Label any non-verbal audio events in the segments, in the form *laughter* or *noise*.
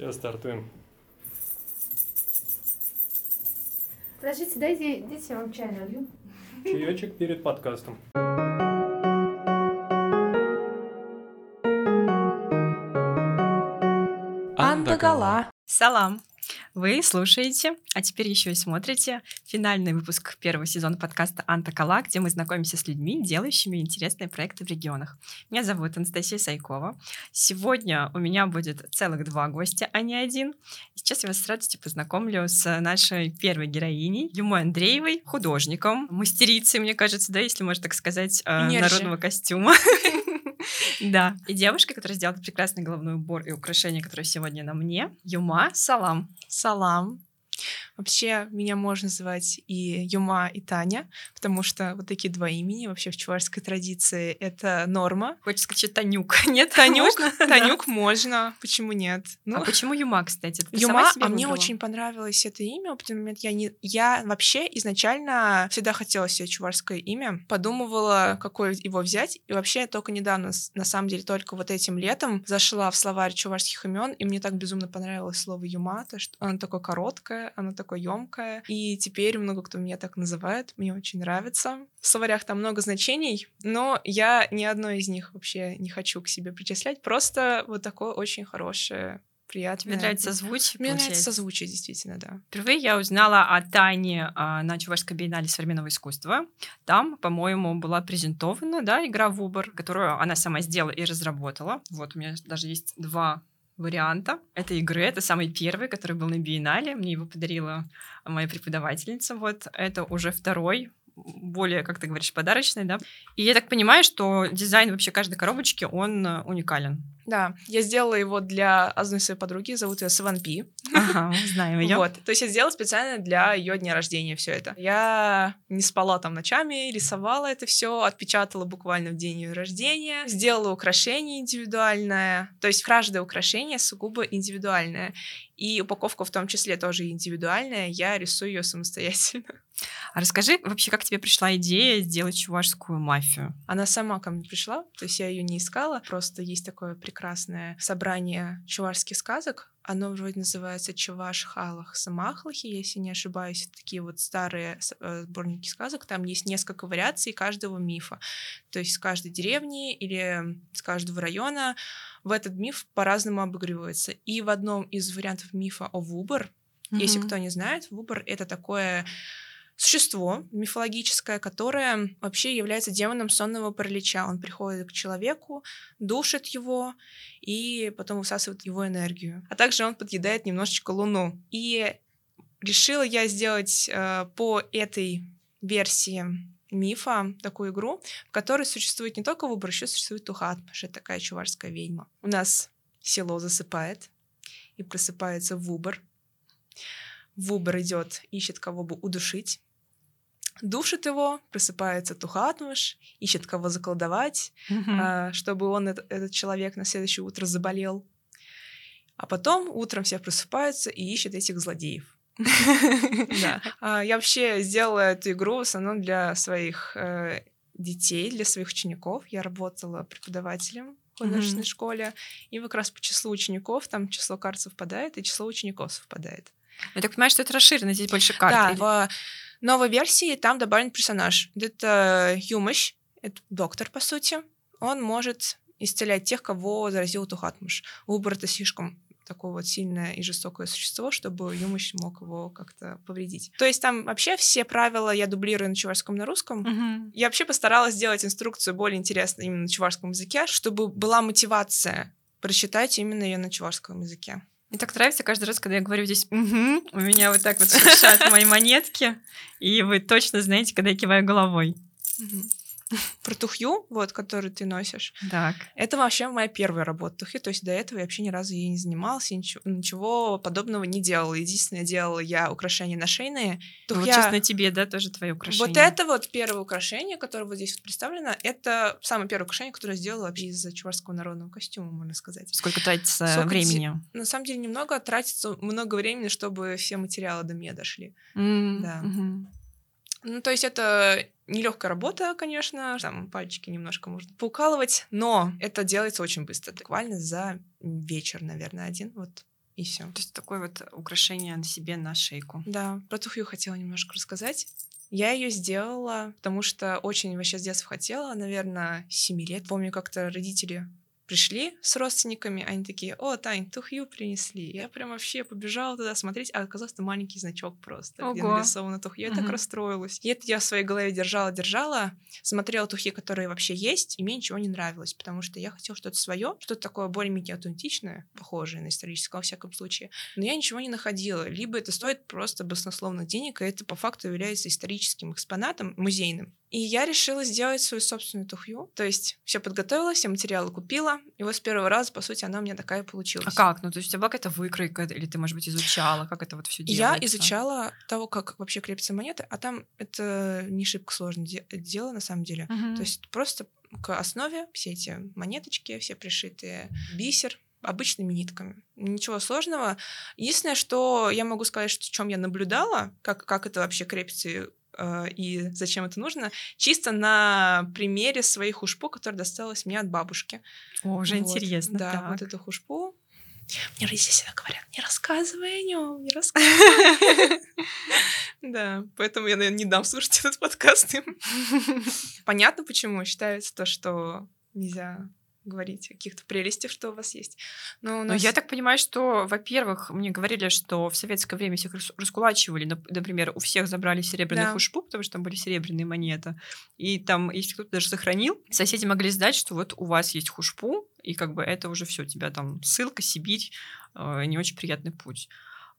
Все, стартуем. Подождите, дайте, дайте я вам чай налью. Чаечек перед подкастом. Андагала. Салам! Вы слушаете, а теперь еще и смотрите финальный выпуск первого сезона подкаста «Антокола», где мы знакомимся с людьми, делающими интересные проекты в регионах. Меня зовут Анастасия Сайкова. Сегодня у меня будет целых два гостя, а не один. Сейчас я вас с радостью познакомлю с нашей первой героиней, Юмой Андреевой, художником, мастерицей, мне кажется, да, если можно так сказать, э, Нерже. народного костюма. *laughs* Да. И девушка, которая сделала прекрасный головной убор и украшение, которое сегодня на мне, Юма Салам. Салам. Вообще, меня можно звать и Юма, и Таня, потому что вот такие два имени вообще в чувашской традиции — это норма. Хочется сказать Танюк. *laughs* Нет, Танюк, можно? Да. Танюк можно, почему нет? Ну, А почему Юма, кстати? Ты Юма, а мне очень понравилось это имя. В момент я не, я вообще изначально всегда хотела себе чувашское имя, подумывала, какое его взять, и вообще только недавно, на самом деле, только вот этим летом зашла в словарь чувашских имен, и мне так безумно понравилось слово Юма, то что оно такое короткое, оно такое емкое, и теперь много кто меня так называет, мне очень нравится. В словарях там много значений, но я ни одно из них вообще не хочу к себе причислять, просто вот такое очень хорошее приятное. Тебе нравится звучание? Мне нравится созвучие, действительно, да. Впервые я узнала о Тане а, на Чувашской биеннале современного искусства. Там, по-моему, была презентована да, игра в Убор, которую она сама сделала и разработала. Вот у меня даже есть два варианта этой игры. Это самый первый, который был на биеннале. Мне его подарила моя преподавательница. Вот это уже второй более, как ты говоришь, подарочный, да. И я так понимаю, что дизайн вообще каждой коробочки, он э, уникален. Да, я сделала его для одной своей подруги, зовут ее Саванпи. Ага, *laughs* мы знаем ее. Вот, то есть я сделала специально для ее дня рождения все это. Я не спала там ночами, рисовала это все, отпечатала буквально в день ее рождения, сделала украшение индивидуальное, то есть каждое украшение сугубо индивидуальное. И упаковка в том числе тоже индивидуальная, я рисую ее самостоятельно. А расскажи вообще, как тебе пришла идея сделать чувашскую мафию? Она сама ко мне пришла, то есть я ее не искала, просто есть такое прекрасное собрание чувашских сказок. Оно вроде называется Чуваш Халах Самахлахи, если не ошибаюсь. Такие вот старые э, сборники сказок. Там есть несколько вариаций каждого мифа. То есть с каждой деревни или с каждого района в этот миф по-разному обыгрывается. И в одном из вариантов мифа о Вубар, если Мгм. кто не знает, Вубар — это такое существо мифологическое, которое вообще является демоном сонного паралича. Он приходит к человеку, душит его и потом высасывает его энергию. А также он подъедает немножечко луну. И решила я сделать э, по этой версии мифа такую игру, в которой существует не только выбор, еще существует Тухатмаш, это такая чувашская ведьма. У нас село засыпает, и просыпается Вубар. Вубар идет, ищет кого бы удушить. Душит его, просыпается Тухатмаш, ищет кого заколдовать, а, чтобы он, эт- этот человек, на следующее утро заболел. А потом утром все просыпаются и ищут этих злодеев. *laughs* Да. А, Я вообще сделала эту игру в основном для своих э, детей, для своих учеников. Я работала преподавателем в художественной школе, и как раз по числу учеников там число карт совпадает, и число учеников совпадает. Я так понимаю, что это расширено, здесь больше карт. Да, новой версии там добавлен персонаж. Это Юмощ, это доктор, по сути. Он может исцелять тех, кого заразил Тухатмуш. Убор — это слишком такое вот сильное и жестокое существо, чтобы Юмощ мог его как-то повредить. То есть там вообще все правила я дублирую на чувашском, на русском. Мгм. Я вообще постаралась сделать инструкцию более интересной именно на чувашском языке, чтобы была мотивация прочитать именно ее на чувашском языке. Мне так нравится каждый раз, когда я говорю здесь «Мгм», у меня вот так вот *laughs* шуршат мои монетки, и вы точно знаете, когда я киваю головой. Мгм. *laughs* Про тухью, вот, который ты носишь, Так. Это вообще моя первая работа тухи, то есть до этого я вообще ни разу ей не занималась, ничего, ничего подобного не делала. Единственное, делала я украшения нашейные. Вот Тухья- сейчас на тебе, да, тоже твои украшения. Вот это вот первое украшение, которое вот здесь вот представлено, это самое первое украшение, которое я сделала вообще из чувашского народного костюма, можно сказать. Сколько тратится Сколько времени? На самом деле немного тратится много времени, чтобы все материалы до меня дошли. М, Да. мгм. Ну, то есть это нелегкая работа, конечно, там пальчики немножко можно поукалывать, но это делается очень быстро, буквально за вечер, наверное, один. Вот и все. То есть такое вот украшение на себе на шейку. Да, про тухью хотела немножко рассказать. Я ее сделала, потому что очень вообще с детства хотела, наверное, с 7 лет. Помню, как-то родители пришли с родственниками, они такие, о, Тань, тухью принесли. Я прям вообще побежала туда смотреть, а оказался маленький значок просто, где Ого. нарисовано тухью. Я так Мгм. расстроилась. И это я в своей голове держала, держала, смотрела тухи, которые вообще есть, и мне ничего не нравилось, потому что я хотела что-то свое, что-то такое более-менее аутентичное, похожее на историческое, во всяком случае. Но я ничего не находила. Либо это стоит просто баснословных денег, и это по факту является историческим экспонатом, музейным. И я решила сделать свою собственную тухью. То есть все подготовила, все материалы купила. И вот с первого раза, по сути, она у меня такая получилась. А как? Ну, то есть у тебя была какая-то выкройка, или ты, может быть, изучала, как это вот все делается? Я изучала того, как вообще крепятся монеты, а там это не шибко сложное де- дело на самом деле. Мгм. То есть просто к основе все эти монеточки, все пришитые, бисер, обычными нитками. Ничего сложного. Единственное, что я могу сказать, что в чем я наблюдала, как, как это вообще крепится и, э, и зачем это нужно, чисто на примере своей хушпу, которая досталась мне от бабушки. О, уже Вот. интересно. Да, так. вот эту хушпу. Мне родители всегда говорят, не рассказывай о нем, не *laughs* рассказывай. Да, поэтому я, наверное, не дам слушать этот *laughs* подкаст им. *laughs* Понятно, почему считается то, что нельзя говорить о каких-то прелестях, что у вас есть. Но у Но нас... я так понимаю, что, во-первых, мне говорили, что в советское время всех рас- раскулачивали. Нап- Например, у всех забрали серебряную Да. хушпу, потому что там были серебряные монеты. И там, если кто-то даже сохранил, соседи могли сдать, что вот у вас есть хушпу, и как бы это уже все, тебя там ссылка, Сибирь, э, не очень приятный путь.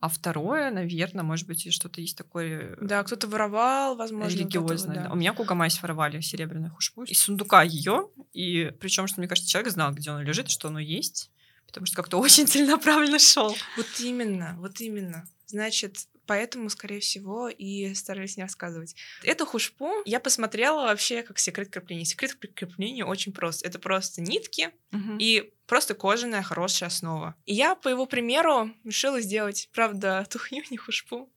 А второе, наверное, может быть, что-то есть такое Да, кто-то воровал, возможно. религиозное. да. да. У меня Кугамайс воровали серебряную хушпу из сундука ее, и причем, что мне кажется, человек знал, где оно лежит, что оно есть, потому что как-то *laughs* очень целенаправленно шел. Вот именно, вот именно. Значит, поэтому, скорее всего, и старались не рассказывать. Эту хушпу я посмотрела вообще как секрет крепления. Секрет крепления очень прост. Это просто нитки и просто кожаная хорошая основа. И я, по его примеру, решила сделать, правда, *laughs* тухню, не хушпу.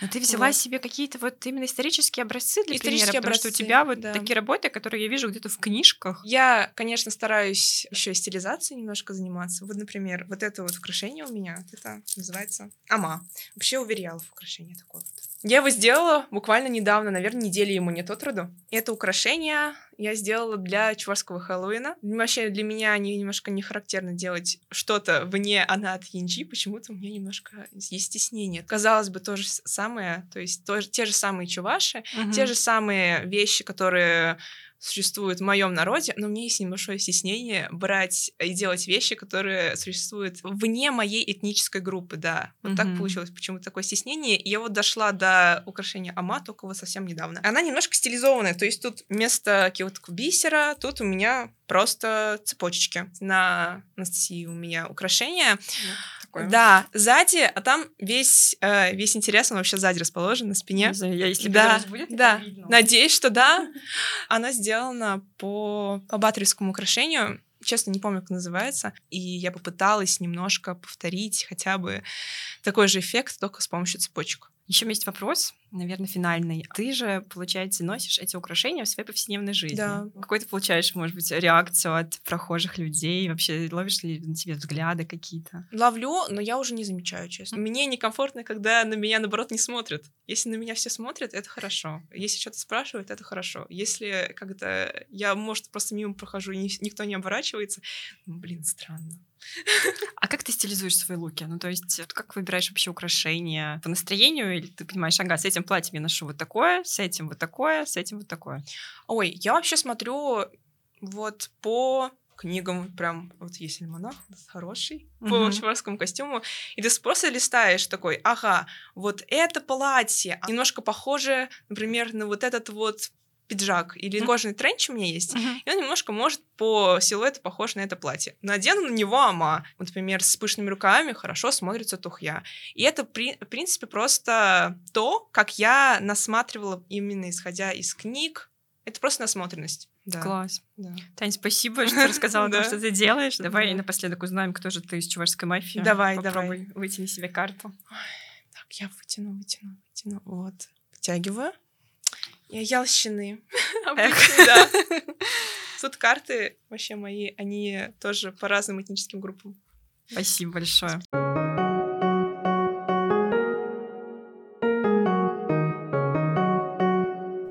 Но ты взяла Вот. себе какие-то вот именно исторические образцы для Исторические примера, потому что у образцы, тебя вот да. такие работы, которые я вижу где-то в книжках. Я, конечно, стараюсь еще и стилизацией немножко заниматься. Вот, например, вот это вот украшение у меня, это называется ама. Вообще у Вериалов украшение такое вот. Я его сделала буквально недавно, наверное, недели ему нет от роду. Это украшение я сделала для чувашского Хэллоуина. Вообще для меня не, немножко не характерно делать что-то вне она от Янджи. Почему-то у меня немножко есть стеснение. Казалось бы, то же самое, то есть то те же самые чуваши, те же самые вещи, которые существуют в моем народе, но у меня есть небольшое стеснение брать и делать вещи, которые существуют вне моей этнической группы, да. Вот так Мгм. получилось, почему-то такое стеснение. И я вот дошла до украшения Ама только вот совсем недавно. Она немножко стилизованная, то есть тут вместо какого-то бисера, тут у меня просто цепочечки. На Анастасии у меня украшения. Такое. Да, сзади, а там весь, э, весь интерес, он вообще сзади расположен, на спине. Не знаю, я, если Да, будет, да. видно. Надеюсь, что да. *laughs* Она сделана по, по батревскому украшению. Честно, не помню, как называется. И я попыталась немножко повторить хотя бы такой же эффект, только с помощью цепочек. Еще есть вопрос, наверное, финальный. Ты же, получается, носишь эти украшения в своей повседневной жизни. Да. Какой ты получаешь, может быть, реакцию от прохожих людей? Вообще, ловишь ли на тебе взгляды какие-то? Ловлю, но я уже не замечаю, честно. Мне некомфортно, когда на меня, наоборот, не смотрят. Если на меня все смотрят, это хорошо. Если что-то спрашивают, это хорошо. Если как-то я, может, просто мимо прохожу, и ни- никто не оборачивается, блин, странно. А как ты стилизуешь свои луки? Ну, то есть, как выбираешь вообще украшения? По настроению? Или ты понимаешь, ага, с этим платьем я ношу вот такое, с этим вот такое, с этим вот такое? Ой, я вообще смотрю вот по книгам, прям вот есть альманах хороший по Мгм. чувашскому костюму, и ты просто листаешь такой, ага, вот это платье немножко похоже, например, на вот этот вот пиджак или Мгм. кожаный тренч у меня есть, и он немножко может по силуэту похож на это платье. Надену на него ама. Вот, например, с пышными рукавами хорошо смотрится тухья. И это, при- в принципе, просто то, как я насматривала именно исходя из книг. Это просто насмотренность. Да. Класс. да. Тань, спасибо, *laughs* что рассказала Да. что ты делаешь. Давай Да. напоследок узнаем, кто же ты из чувашской мафии. Давай, Попробуй вытяни себе карту. Так, я вытяну, вытяну, вытяну. Вот. Втягиваю. Я ялщины. *laughs* Обычно, да. *laughs* Тут карты вообще мои, они тоже по разным этническим группам. Спасибо большое.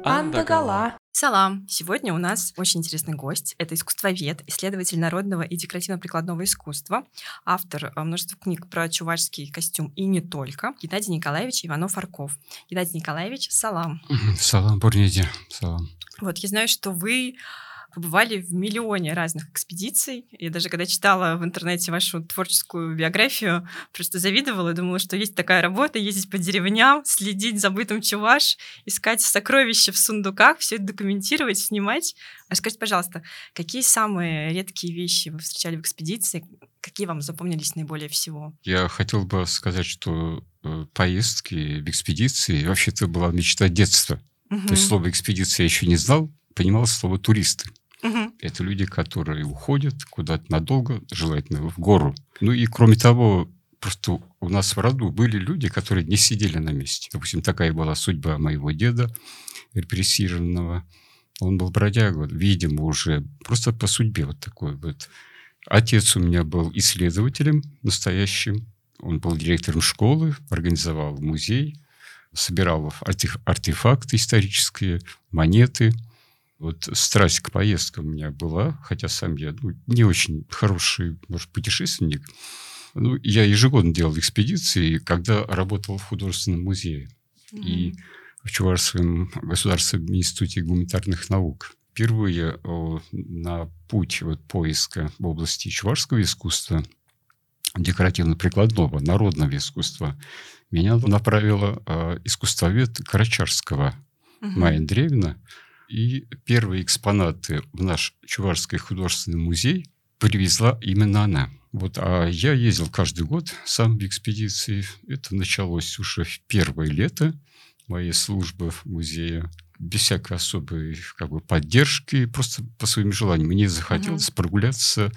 Андагала. Салам! Сегодня у нас очень интересный гость. Это искусствовед, исследователь народного и декоративно-прикладного искусства, автор э, множества книг про чувашский костюм и не только, Геннадий Николаевич Иванов-Арков. Геннадий Николаевич, салам! Салам, Бурнеди, салам. Вот, я знаю, что вы побывали в миллионе разных экспедиций. Я даже когда читала в интернете вашу творческую биографию, просто завидовала и думала, что есть такая работа, ездить по деревням, следить за бытом чуваш, искать сокровища в сундуках, все это документировать, снимать. Расскажите, пожалуйста, какие самые редкие вещи вы встречали в экспедиции, какие вам запомнились наиболее всего? Я хотел бы сказать, что э, поездки в экспедиции вообще-то была мечта детства. Мгм. То есть слово экспедиция я еще не знал, понимал слово туристы. Мгм. Это люди, которые уходят куда-то надолго, желательно в гору. Ну и кроме того, просто у нас в роду были люди, которые не сидели на месте. Допустим, такая была судьба моего деда, репрессированного. Он был бродягой, видимо, уже просто по судьбе вот такой вот. Отец у меня был исследователем настоящим. Он был директором школы, организовал музей, собирал артеф- артефакты исторические, монеты – вот страсть к поездкам у меня была, хотя сам я ну, не очень хороший, может, путешественник. Ну, я ежегодно делал экспедиции, когда работал в художественном музее и в Чувашском государственном институте гуманитарных наук. Впервые о, на путь вот, поиска в области чувашского искусства, декоративно-прикладного, народного искусства, меня направила э, искусствовед Карачарского Мгм. Майя Древина. И первые экспонаты в наш Чувашский художественный музей привезла именно она. Вот, а я ездил каждый год сам в экспедиции. Это началось уже в первое лето моей службы в музее. Без всякой особой как бы, поддержки, просто по своим желаниям. Мне захотелось прогуляться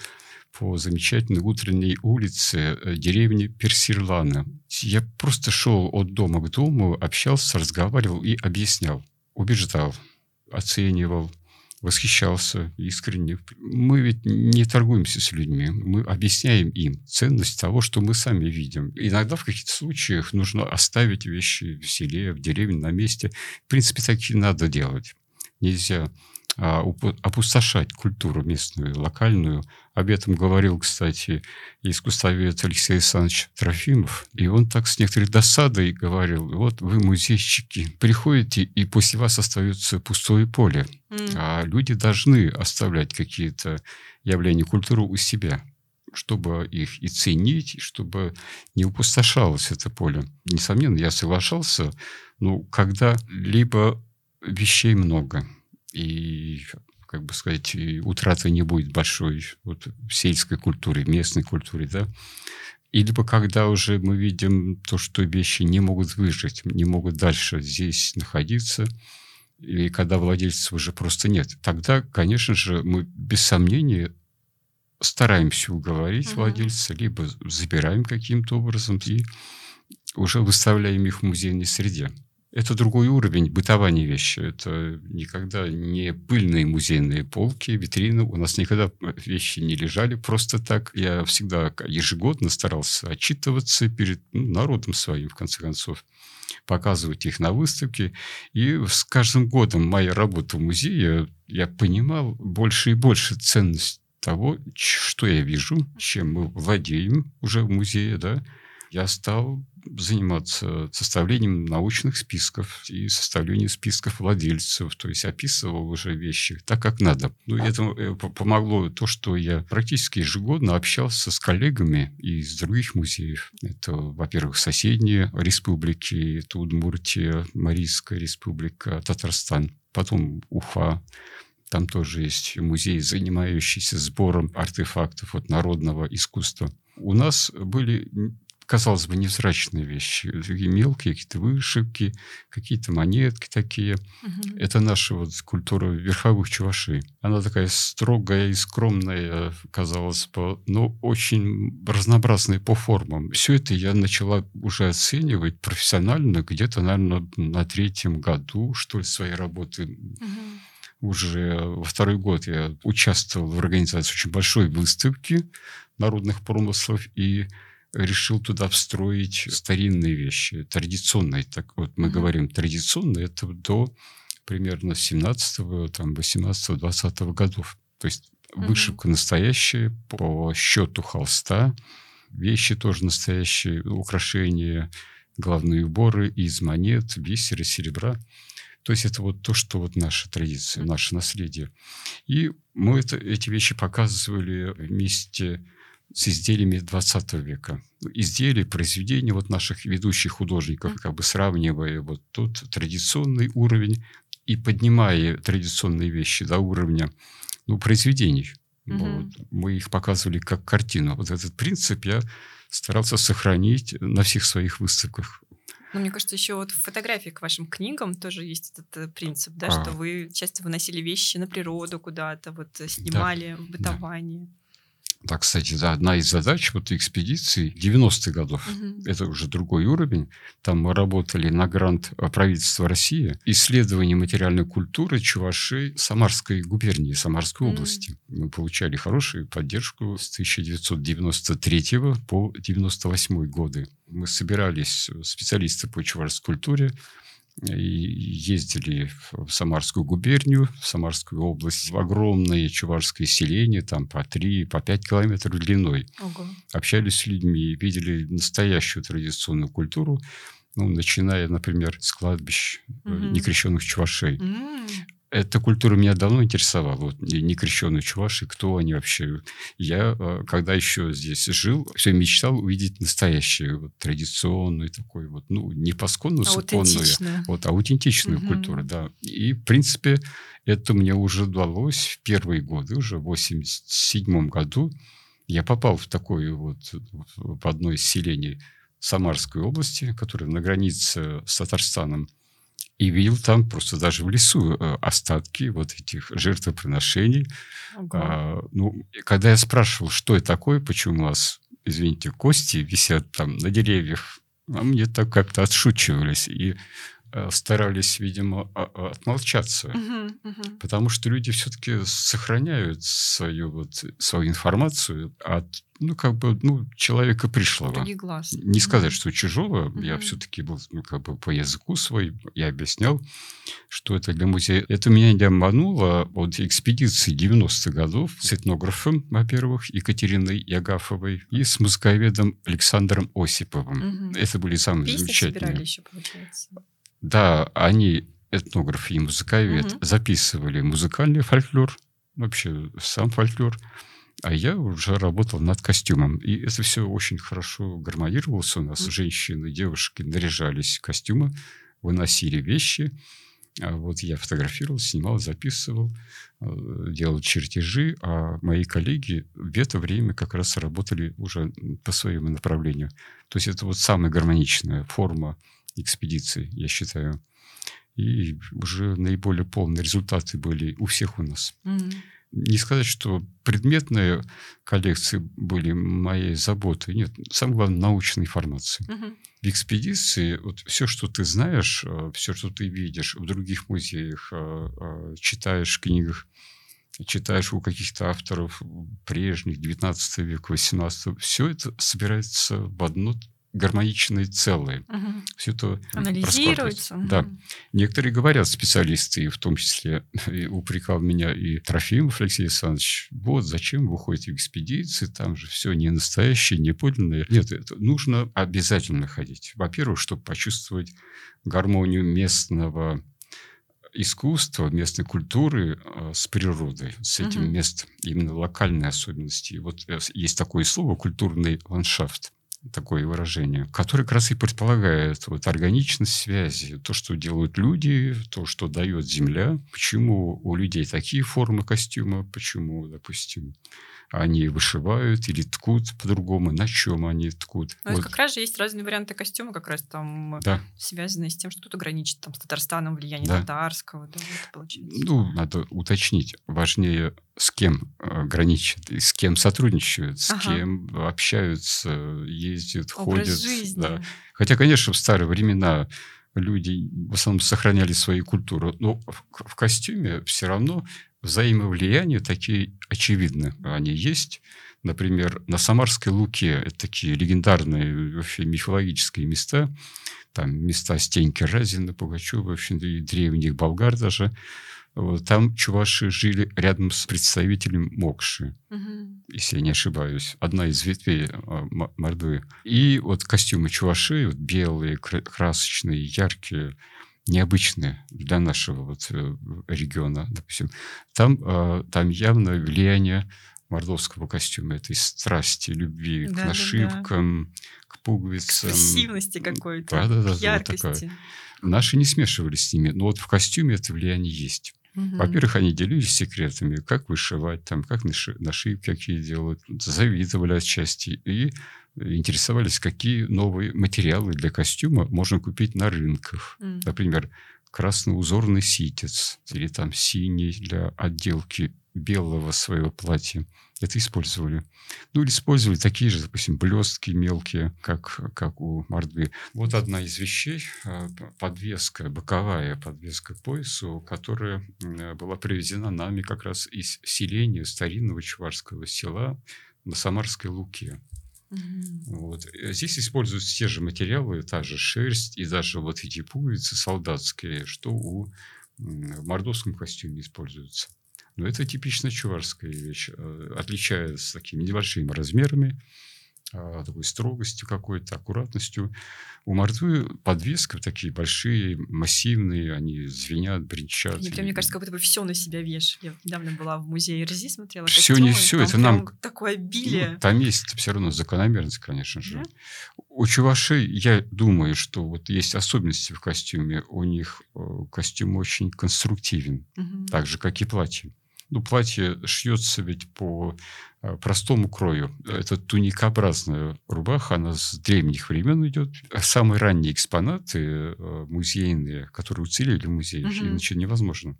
по замечательной утренней улице э, деревни Персирлана. Я просто шел от дома к дому, общался, разговаривал и объяснял, убеждал, оценивал, восхищался искренне. Мы ведь не торгуемся с людьми, мы объясняем им ценность того, что мы сами видим. Иногда в каких-то случаях нужно оставить вещи в селе, в деревне, на месте. В принципе, так и надо делать. Нельзя опустошать культуру местную, локальную. Об этом говорил, кстати, искусствовед Алексей Александрович Трофимов. И он так с некоторой досадой говорил, вот вы, музейщики, приходите, и после вас остается пустое поле. М. А люди должны оставлять какие-то явления культуры у себя чтобы их и ценить, и чтобы не упустошалось это поле. Несомненно, я соглашался, но когда либо вещей много, и, как бы сказать, утраты не будет большой вот, в сельской культуре, местной культуре, да, и либо когда уже мы видим то, что вещи не могут выжить, не могут дальше здесь находиться, и когда владельцев уже просто нет, тогда, конечно же, мы без сомнения стараемся уговорить Мгм. владельца, либо забираем каким-то образом и уже выставляем их в музейной среде. Это другой уровень бытования вещи. Это никогда не пыльные музейные полки, витрины. У нас никогда вещи не лежали просто так. Я всегда ежегодно старался отчитываться перед ну, народом своим, в конце концов, показывать их на выставке. И с каждым годом моя работа в музее, я понимал больше и больше ценность того, что я вижу, чем мы владеем уже в музее, да, я стал заниматься составлением научных списков и составлением списков владельцев, то есть описывал уже вещи так, как надо. Ну, и этому э, по- помогло то, что я практически ежегодно общался с коллегами из других музеев. Это, во-первых, соседние республики, это Удмуртия, Марийская республика, Татарстан, потом Уфа, там тоже есть музей, занимающийся сбором артефактов от народного искусства. У нас были, казалось бы, невзрачные вещи. Такие мелкие какие-то вышивки, какие-то монетки такие. Мгм. Это наша вот культура верховых чувашей. Она такая строгая и скромная, казалось бы, но очень разнообразная по формам. Все это я начала уже оценивать профессионально где-то, наверное, на третьем году, что ли, своей работы Мгм. уже во второй год я участвовал в организации очень большой выставки народных промыслов и решил туда встроить старинные вещи, традиционные. Так вот мы Мгм. говорим традиционные, это до примерно 17 там, 18 20 годов. То есть Мгм. вышивка настоящая по счету холста, вещи тоже настоящие, украшения, головные уборы из монет, бисера, серебра. То есть это вот то, что вот наша традиция, наше наследие. И мы это, эти вещи показывали вместе с изделиями 20 века. Изделия, произведения вот наших ведущих художников, как бы сравнивая вот тот традиционный уровень и поднимая традиционные вещи до уровня ну, произведений. Мгм. Вот. Мы их показывали как картину. Вот этот принцип я старался сохранить на всех своих выставках. Ну, мне кажется, еще вот в фотографии к вашим книгам тоже есть этот э, принцип, да, А. что вы часто выносили вещи на природу куда-то, вот э, снимали бытование. Да, кстати, да, одна из задач вот экспедиции 90-х годов, Мгм. это уже другой уровень. Там мы работали на грант э, правительства России. Исследование материальной культуры чувашей Самарской губернии, Самарской М. области. Мы получали хорошую поддержку с 1993 по 98 годы. Мы собирались, э, специалисты по чувашской культуре, ездили в Самарскую губернию, в Самарскую область, в огромное чувашское селение, там по 3, по 5 километров длиной Ого. общались с людьми, видели настоящую традиционную культуру, ну, начиная, например, с кладбищ Мгм. некрещенных чувашей. М. Эта культура меня давно интересовала. Вот не- некрещенные чуваши, кто они вообще? Я, э, когда еще здесь жил, все мечтал увидеть настоящую, вот, традиционную такой вот, ну, не пасконную, суконную, вот, аутентичную Мгм. культуру, да. И, в принципе, это мне уже удалось в первые годы, уже в 87 году. Я попал в такое вот, в одно из селений Самарской области, которое на границе с Татарстаном, и видел там просто даже в лесу э, остатки вот этих жертвоприношений. Ого. А, ну, когда я спрашивал, что это такое, почему у вас, извините, кости висят там на деревьях, а мне так как-то отшучивались и старались, видимо, отмолчаться. Мгм, мгм. Потому что люди все-таки сохраняют свою, вот, свою информацию от, ну, как бы, ну, человека пришлого. Глаз. Не сказать, что чужого. Я Мгм. все-таки был, ну, как бы по языку свой. Я объяснял, что это для музея. Это меня не обмануло. Вот экспедиции 90-х годов с этнографом, во-первых, Екатериной Ягафовой и с музыковедом Александром Осиповым. Мгм. Это были самые Песни замечательные. еще, получается. Да, они, этнограф и музыковед, Мгм. записывали музыкальный фольклор, вообще сам фольклор, а я уже работал над костюмом. И это все очень хорошо гармонировалось у нас. Мгм. Женщины, девушки наряжались в костюмы, выносили вещи. А вот я фотографировал, снимал, записывал, э, делал чертежи, а мои коллеги в это время как раз работали уже по своему направлению. То есть это вот самая гармоничная форма экспедиции, я считаю. И уже наиболее полные результаты были у всех у нас. Мгм. Не сказать, что предметные коллекции были моей заботой. Нет, самое главное, научная информация. Мгм. В экспедиции вот все, что ты знаешь, все, что ты видишь в других музеях, э, э, читаешь в книгах, читаешь у каких-то авторов прежних, 19 века, 18 все это собирается в одно гармоничное целое. Мгм. Все это Анализируется. Да. Некоторые говорят, специалисты, и в том числе и упрекал меня и Трофимов Алексей Александрович, вот зачем вы ходите в экспедиции, там же все не настоящее, не подлинное. Нет, это нужно обязательно ходить. Во-первых, чтобы почувствовать гармонию местного искусства, местной культуры э, с природой, с этим Мгм. местом, именно локальные особенности. Вот э, есть такое слово «культурный ландшафт», такое выражение, которое как раз и предполагает вот органичность связи, то, что делают люди, то, что дает земля, почему у людей такие формы костюма, почему, допустим, они вышивают или ткут по-другому, на чем они ткут. Ну, Вот, как раз же есть разные варианты костюма, как раз там да. связанные с тем, что тут ограничит там, с Татарстаном влияние Да. татарского. Да, вот, получается. Ну, надо уточнить. Важнее, с кем э, граничат, с кем сотрудничают, с Ага. кем общаются, ездят, Образ ходят. жизни. да. Хотя, конечно, в старые времена люди в основном сохраняли свою культуру, но в, в костюме все равно взаимовлияния такие очевидны. Они есть. Например, на Самарской Луке, это такие легендарные вообще мифологические места, там места Стеньки Разина, Пугачева, в общем и древних болгар даже. Вот, там чуваши жили рядом с представителем Мокши, Мгм. если я не ошибаюсь. Одна из ветвей а, М- Мордвы. И вот костюмы чуваши, вот белые, кра- красочные, яркие, необычные для нашего вот э, региона, допустим. Там, а, там явно влияние мордовского костюма, этой страсти, любви к Да-да-да. нашивкам, к пуговицам. Экспрессивности какой-то, Да-да-да, к вот яркости. такая. Наши не смешивались с ними, но вот в костюме это влияние есть. Мгм. Во-первых, они делились секретами, как вышивать, там, как наши- нашивки какие делают, завидовали отчасти и интересовались, какие новые материалы для костюма можно купить на рынках. М. Например, красноузорный ситец или там синий для отделки белого своего платья. Это использовали. Ну, или использовали такие же, допустим, блестки мелкие, как, как у мордвы. Вот одна из вещей, э, подвеска, боковая подвеска к поясу, которая м, была привезена нами как раз из селения старинного чувашского села на Самарской Луке. Мгм. Вот. Э, Здесь используются те же материалы, та же шерсть и даже вот эти пуговицы солдатские, что у в мордовском костюме используются. Но это типично чуварская вещь. э, Отличается такими небольшими размерами, такой строгостью какой-то, аккуратностью. У мордвы подвеска такие большие, массивные, они звенят, бренчат. И- мне кажется, как будто бы все на себя вешают. Я недавно была в музее РЗИ, смотрела Всё не костюмы, всё, там это нам- такое обилие. Ну, там есть все равно закономерность, конечно же. Да? У чувашей, я думаю, что вот есть особенности в костюме. У них э, костюм очень конструктивен, Мгм. так же, как и платье. Ну, платье шьется ведь по э, простому крою. Это туникообразная рубаха, она с древних времен идет. Самые ранние экспонаты э, музейные, которые уцелели в музее, Мгм. иначе невозможно.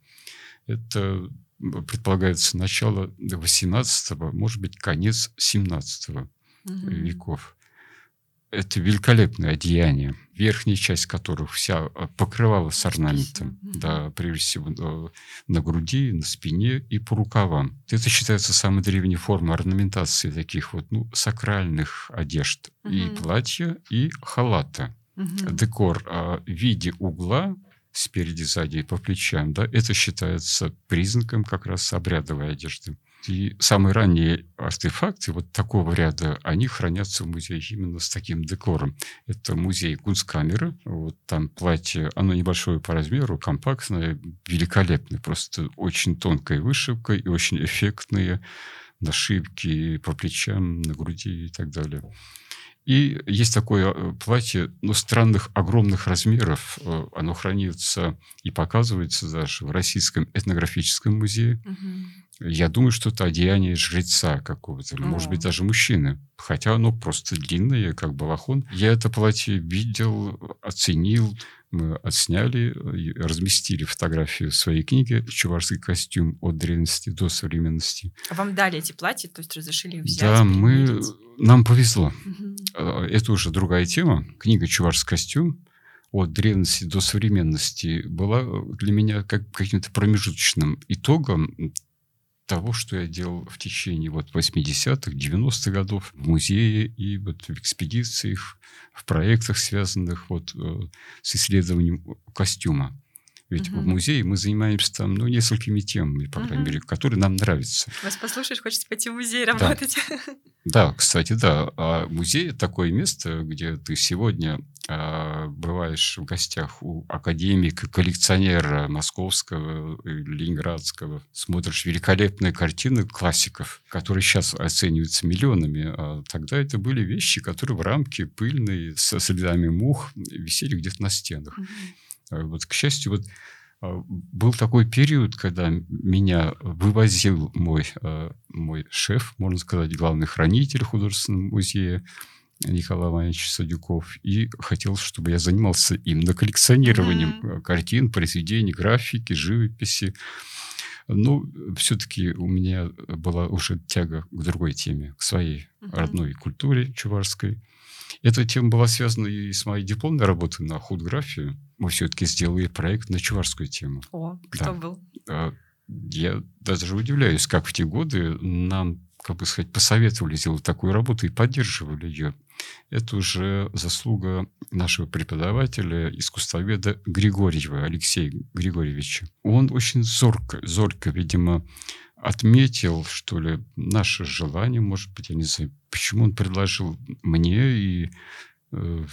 Это предполагается начало 18 может быть, конец 17 Мгм. веков. Это великолепное одеяние, верхняя часть которых вся а, покрывала с орнаментом. Да, прежде всего э, на груди, на спине и по рукавам. Это считается самой древней формой орнаментации таких вот, ну, сакральных одежд. И Мгм. платья, и халата. Мгм. Декор а, в виде угла спереди, сзади и по плечам, да, это считается признаком как раз обрядовой одежды. И самые ранние артефакты вот такого ряда, они хранятся в музее именно с таким декором. Это музей Кунсткамеры. Вот там платье, оно небольшое по размеру, компактное, великолепное, просто очень тонкой вышивкой и очень эффектные нашивки по плечам, на груди и так далее. И есть такое э, платье, ну, странных, огромных размеров. Э, Оно хранится и показывается даже в Российском этнографическом музее. Мгм. Я думаю, что это одеяние жреца какого-то, или, может быть, даже мужчины. Хотя оно просто длинное, как балахон. Я это платье видел, оценил. Мы отсняли и разместили фотографию в своей книге «Чувашский костюм от древности до современности». А вам дали эти платья, то есть разрешили их взять? да, мы... Нам повезло. Э, Это уже другая тема. Книга «Чувашский костюм» от древности до современности была э, для меня как каким-то промежуточным итогом того, что я делал в течение вот 80-х, 90-х годов в музее и вот в экспедициях, в проектах, связанных вот э, с исследованием костюма. Ведь в Мгм. музее мы занимаемся там, ну, несколькими темами, по крайней Мгм. мере, которые нам нравятся. Вас послушаешь, хочется пойти в музей работать. Да, *laughs* кстати, да. А музей такое место, где ты сегодня а, бываешь в гостях у академика, коллекционера московского, ленинградского, смотришь великолепные картины классиков, которые сейчас оцениваются миллионами, а тогда это были вещи, которые в рамке пыльной, со следами мух, висели где-то на стенах. Мгм. А Вот, к счастью, вот а, был такой период, когда меня вывозил мой, а, мой шеф, можно сказать, главный хранитель художественного музея Николай Иванович Садюков, и хотел, чтобы я занимался именно коллекционированием а, картин, произведений, графики, живописи. Ну, все-таки у меня была уже тяга к другой теме, к своей Мгм. родной культуре чувашской. Эта тема была связана и с моей дипломной работой на худграфию. Мы все-таки сделали проект на чувашскую тему. О, кто Да. был? А, я даже удивляюсь, как в те годы нам, как бы сказать, посоветовали сделать такую работу и поддерживали ее. Это уже заслуга нашего преподавателя, искусствоведа Григорьева, Алексея Григорьевича. Он очень зорко, зорко, видимо, отметил, что ли, наше желание, может быть, я не знаю, почему он предложил мне и э,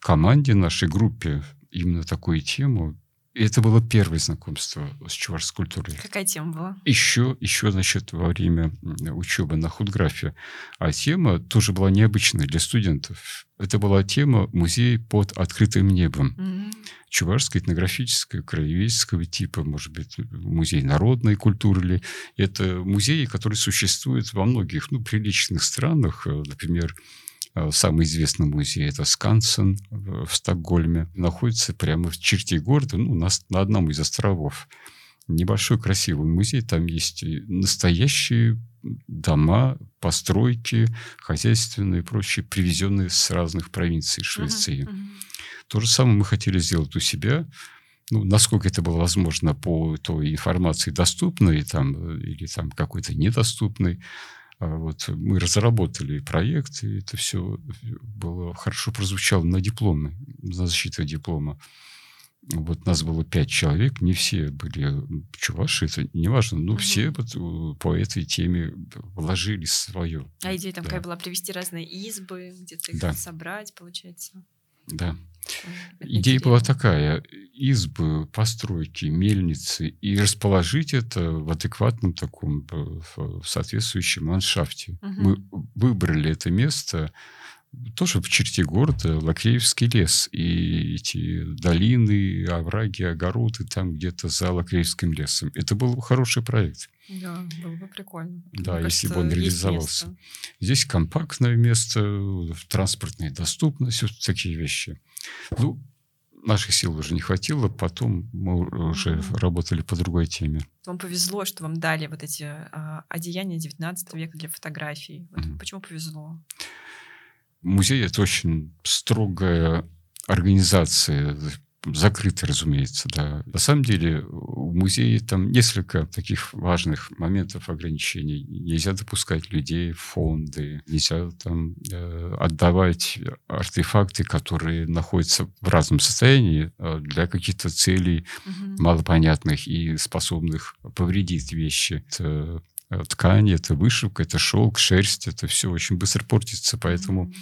команде, нашей группе именно такую тему. И это было первое знакомство с чувашской культурой. Какая тема была? Еще, еще, значит, во время учебы на худграфе. А тема тоже была необычная для студентов. Это была тема «Музей под открытым небом». Mm-hmm. Чувашская этнографическая, краеведческого типа, может быть, музей народной культуры. Ли. Это музеи, которые существуют во многих ну, приличных странах. Например, Э, самый известный музей – это Скансен в Стокгольме. Находится прямо в черте города, ну, на, на одном из островов. Небольшой красивый музей. Там есть настоящие дома, постройки, хозяйственные и прочие, привезенные с разных провинций Швеции. Uh-huh, uh-huh. То же самое мы хотели сделать у себя. Ну, насколько это было возможно по той информации доступной там, э, или там какой-то недоступной. А вот мы разработали проект, и это все было хорошо прозвучало на дипломе, на защите диплома. Вот нас было пять человек, не все были чуваши, это не важно, но угу. все вот э, по этой теме вложили свое. А идея там да. какая была? Привести разные избы, где-то их да. собрать, получается? Да. Идея была такая, избы, постройки, мельницы, и расположить это в адекватном таком, в соответствующем ландшафте. Угу. Мы выбрали это место тоже в черте города, Лакреевский лес, и эти долины, овраги, огороды там где-то за Лакреевским лесом. Это был хороший проект. Да, было бы прикольно. Да, Мне если кажется, бы он реализовался. Здесь компактное место, транспортная доступность, вот такие вещи. Ну, наших сил уже не хватило, потом мы уже mm-hmm. работали по другой теме. Вам повезло, что вам дали вот эти а, одеяния 19 века для фотографий. Вот mm-hmm. Почему повезло? Музей — это очень строгая организация, закрыто, разумеется, да. На самом деле в музее там несколько таких важных моментов ограничений. Нельзя допускать людей в фонды, нельзя там э, отдавать артефакты, которые находятся в разном состоянии э, для каких-то целей угу. малопонятных и способных повредить вещи. Это э, ткань, это вышивка, это шелк, шерсть, это все очень быстро портится, поэтому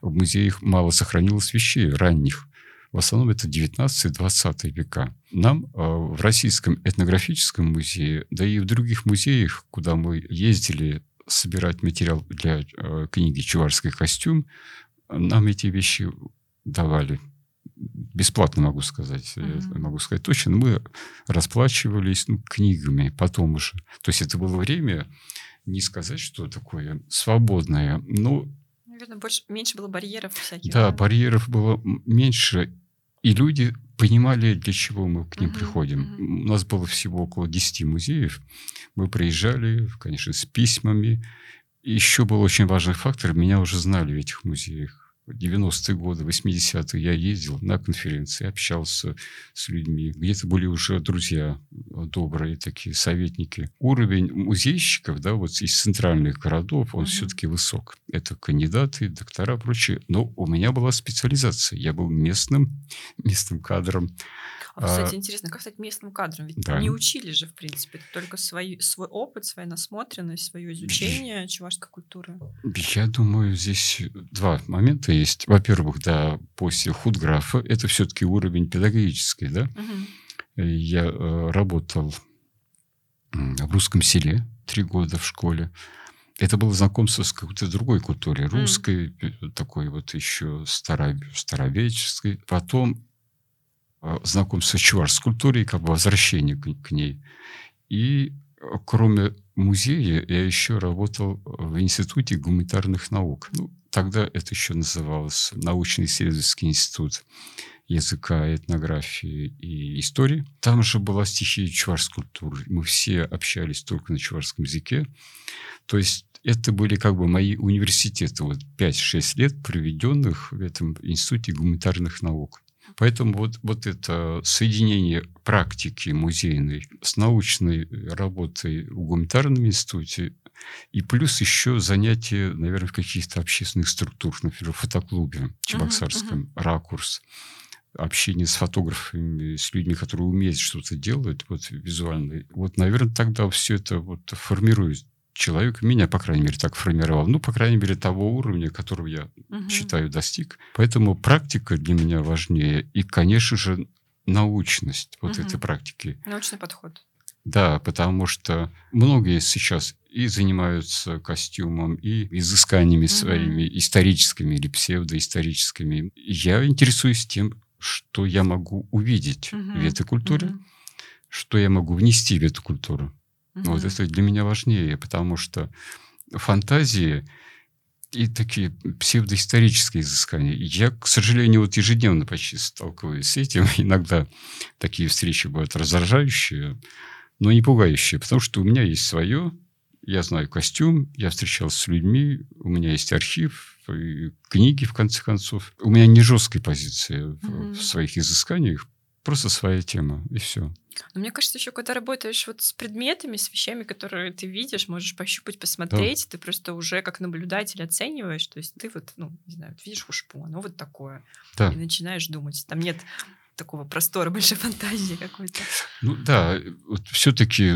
в музеях мало сохранилось вещей ранних. В основном это 19-20 века. Нам э, в Российском этнографическом музее, да и в других музеях, куда мы ездили собирать материал для э, книги «Чувашский костюм», нам эти вещи давали. Бесплатно могу сказать. Mm-hmm. могу сказать точно. Мы расплачивались ну, книгами потом уже. То есть это было время, не сказать, что такое свободное, но Наверное, больше, меньше было барьеров всяких. Да, да, барьеров было меньше, и люди понимали, для чего мы к ним uh-huh, приходим. Uh-huh. У нас было всего около 10 музеев. Мы приезжали, конечно, с письмами. Еще был очень важный фактор. Меня уже знали в этих музеях. 90-е годы, 80-е я ездил на конференции, общался с людьми. Где-то были уже друзья добрые такие, советники. Уровень музейщиков, да, вот из центральных городов, он mm-hmm. все-таки высок. Это кандидаты, доктора, прочее. Но у меня была специализация. Я был местным, *laughs* местным кадром. А, кстати, интересно, как стать местным кадром? Ведь да. не учили же, в принципе, только свой, свой опыт, своя насмотренность, свое изучение чувашской культуры. Я думаю, здесь два момента есть. Во-первых, да, после худграфа это все-таки уровень педагогический, да? Угу. Я э, работал в русском селе три года в школе. Это было знакомство с какой-то другой культурой, русской, mm. такой вот еще старовеческой. Потом знакомство с чувашской культурой, как бы возвращение к, к ней. И а, кроме музея я еще работал в Институте гуманитарных наук. Ну, тогда это еще называлось научно-исследовательский институт языка, этнографии и истории. Там же была стихия чувашской культуры. Мы все общались только на чувашском языке. То есть это были как бы мои университеты, вот 5-6 лет, проведенных в этом институте гуманитарных наук. Поэтому вот, вот это соединение практики музейной с научной работой в гуманитарном институте и плюс еще занятия, наверное, в каких-то общественных структурах, например, в фотоклубе Чебоксарском, uh-huh, ракурс, общение с фотографами, с людьми, которые умеют что-то делать, вот визуально. Вот, наверное, тогда все это вот формирует человек, меня, по крайней мере, так формировал. Ну, по крайней мере, того уровня, которого я угу. считаю достиг. Поэтому практика для меня важнее. И, конечно же, научность вот угу. этой практики. Научный подход. Да, потому что многие сейчас и занимаются костюмом, и изысканиями угу. своими историческими или псевдоисторическими. Я интересуюсь тем, что я могу увидеть угу. в этой культуре, угу. что я могу внести в эту культуру. Угу. Вот это для меня важнее, потому что фантазии и такие псевдоисторические изыскания. Я, к сожалению, вот ежедневно почти сталкиваюсь с этим. *laughs* Иногда такие встречи бывают раздражающие, но не пугающие, потому что у меня есть свое, я знаю костюм, я встречался с людьми, у меня есть архив, книги, в конце концов. У меня не жесткая позиция mm-hmm. в своих изысканиях, просто своя тема, и все. Но мне кажется, еще когда работаешь вот с предметами, с вещами, которые ты видишь, можешь пощупать, посмотреть, да. ты просто уже как наблюдатель оцениваешь. То есть ты вот, ну, не знаю, видишь хушпу, оно вот такое. Да. И начинаешь думать. Там нет такого простора, большой *laughs* фантазии какой-то. Ну да, вот все-таки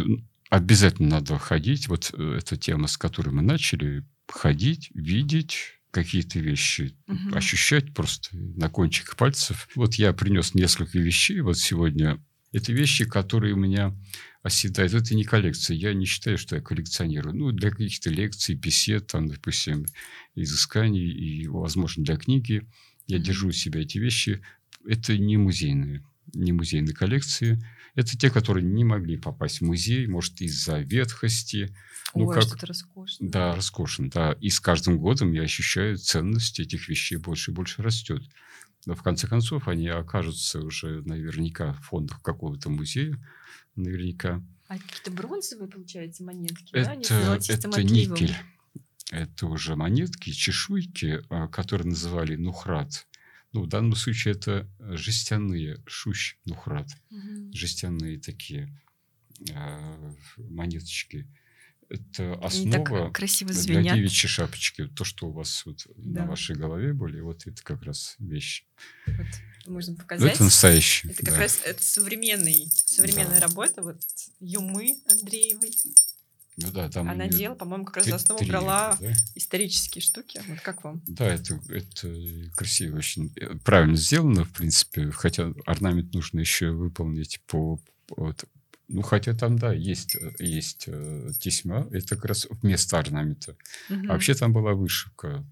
обязательно надо ходить. Вот э, эта тема, с которой мы начали, ходить, видеть, какие-то вещи угу. ощущать просто на кончиках пальцев. Вот я принес несколько вещей вот сегодня. Это вещи, которые у меня оседают. Это не коллекция. Я не считаю, что я коллекционирую. Ну, для каких-то лекций, бесед, там, допустим, изысканий и, возможно, для книги я держу у себя эти вещи. Это не музейные, не музейные коллекции. Это те, которые не могли попасть в музей, может, из-за ветхости. Ну, Ой, как... что-то роскошно. Да, роскошно, да. И с каждым годом я ощущаю, ценность этих вещей больше и больше растет. Но в конце концов они окажутся уже наверняка в фондах какого-то музея, наверняка. А какие-то бронзовые, получается, монетки, это, да? это никель. Это уже монетки, чешуйки, а, которые называли нухрат. Ну, в данном случае это э, жестяные шущ нухрат. Угу. Жестяные такие э, монеточки. Это основа красиво для девичьей шапочки. То, что у вас вот да. на вашей голове были, вот это как раз вещь. Вот можно показать. Это настоящий. Это как да. раз это современный, современная да. работа вот Юмы Андреевой. Ну да, там Она делала, по-моему, как раз за основу брала да? исторические штуки. Вот как вам? Да, это, это красиво очень. Э, правильно сделано, в принципе. Хотя орнамент нужно еще выполнить по... по ну, хотя там, да, есть, есть э, тесьма. Это как раз вместо орнамента. Угу. А вообще там была вышивка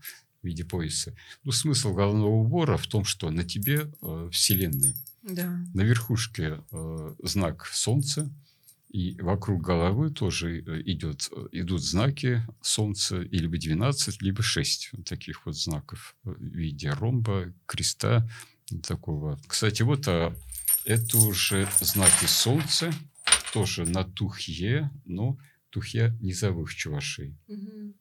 в виде пояса. Ну, смысл головного убора в том, что на тебе э, Вселенная. Да. На верхушке э, знак Солнца, и вокруг головы тоже э, идет, э, идут знаки Солнца, и либо 12, либо 6 вот таких вот знаков в виде ромба, креста такого. Кстати, вот а, это уже знаки Солнца, тоже на Тухье, но Тухье низовых чувашей. Угу.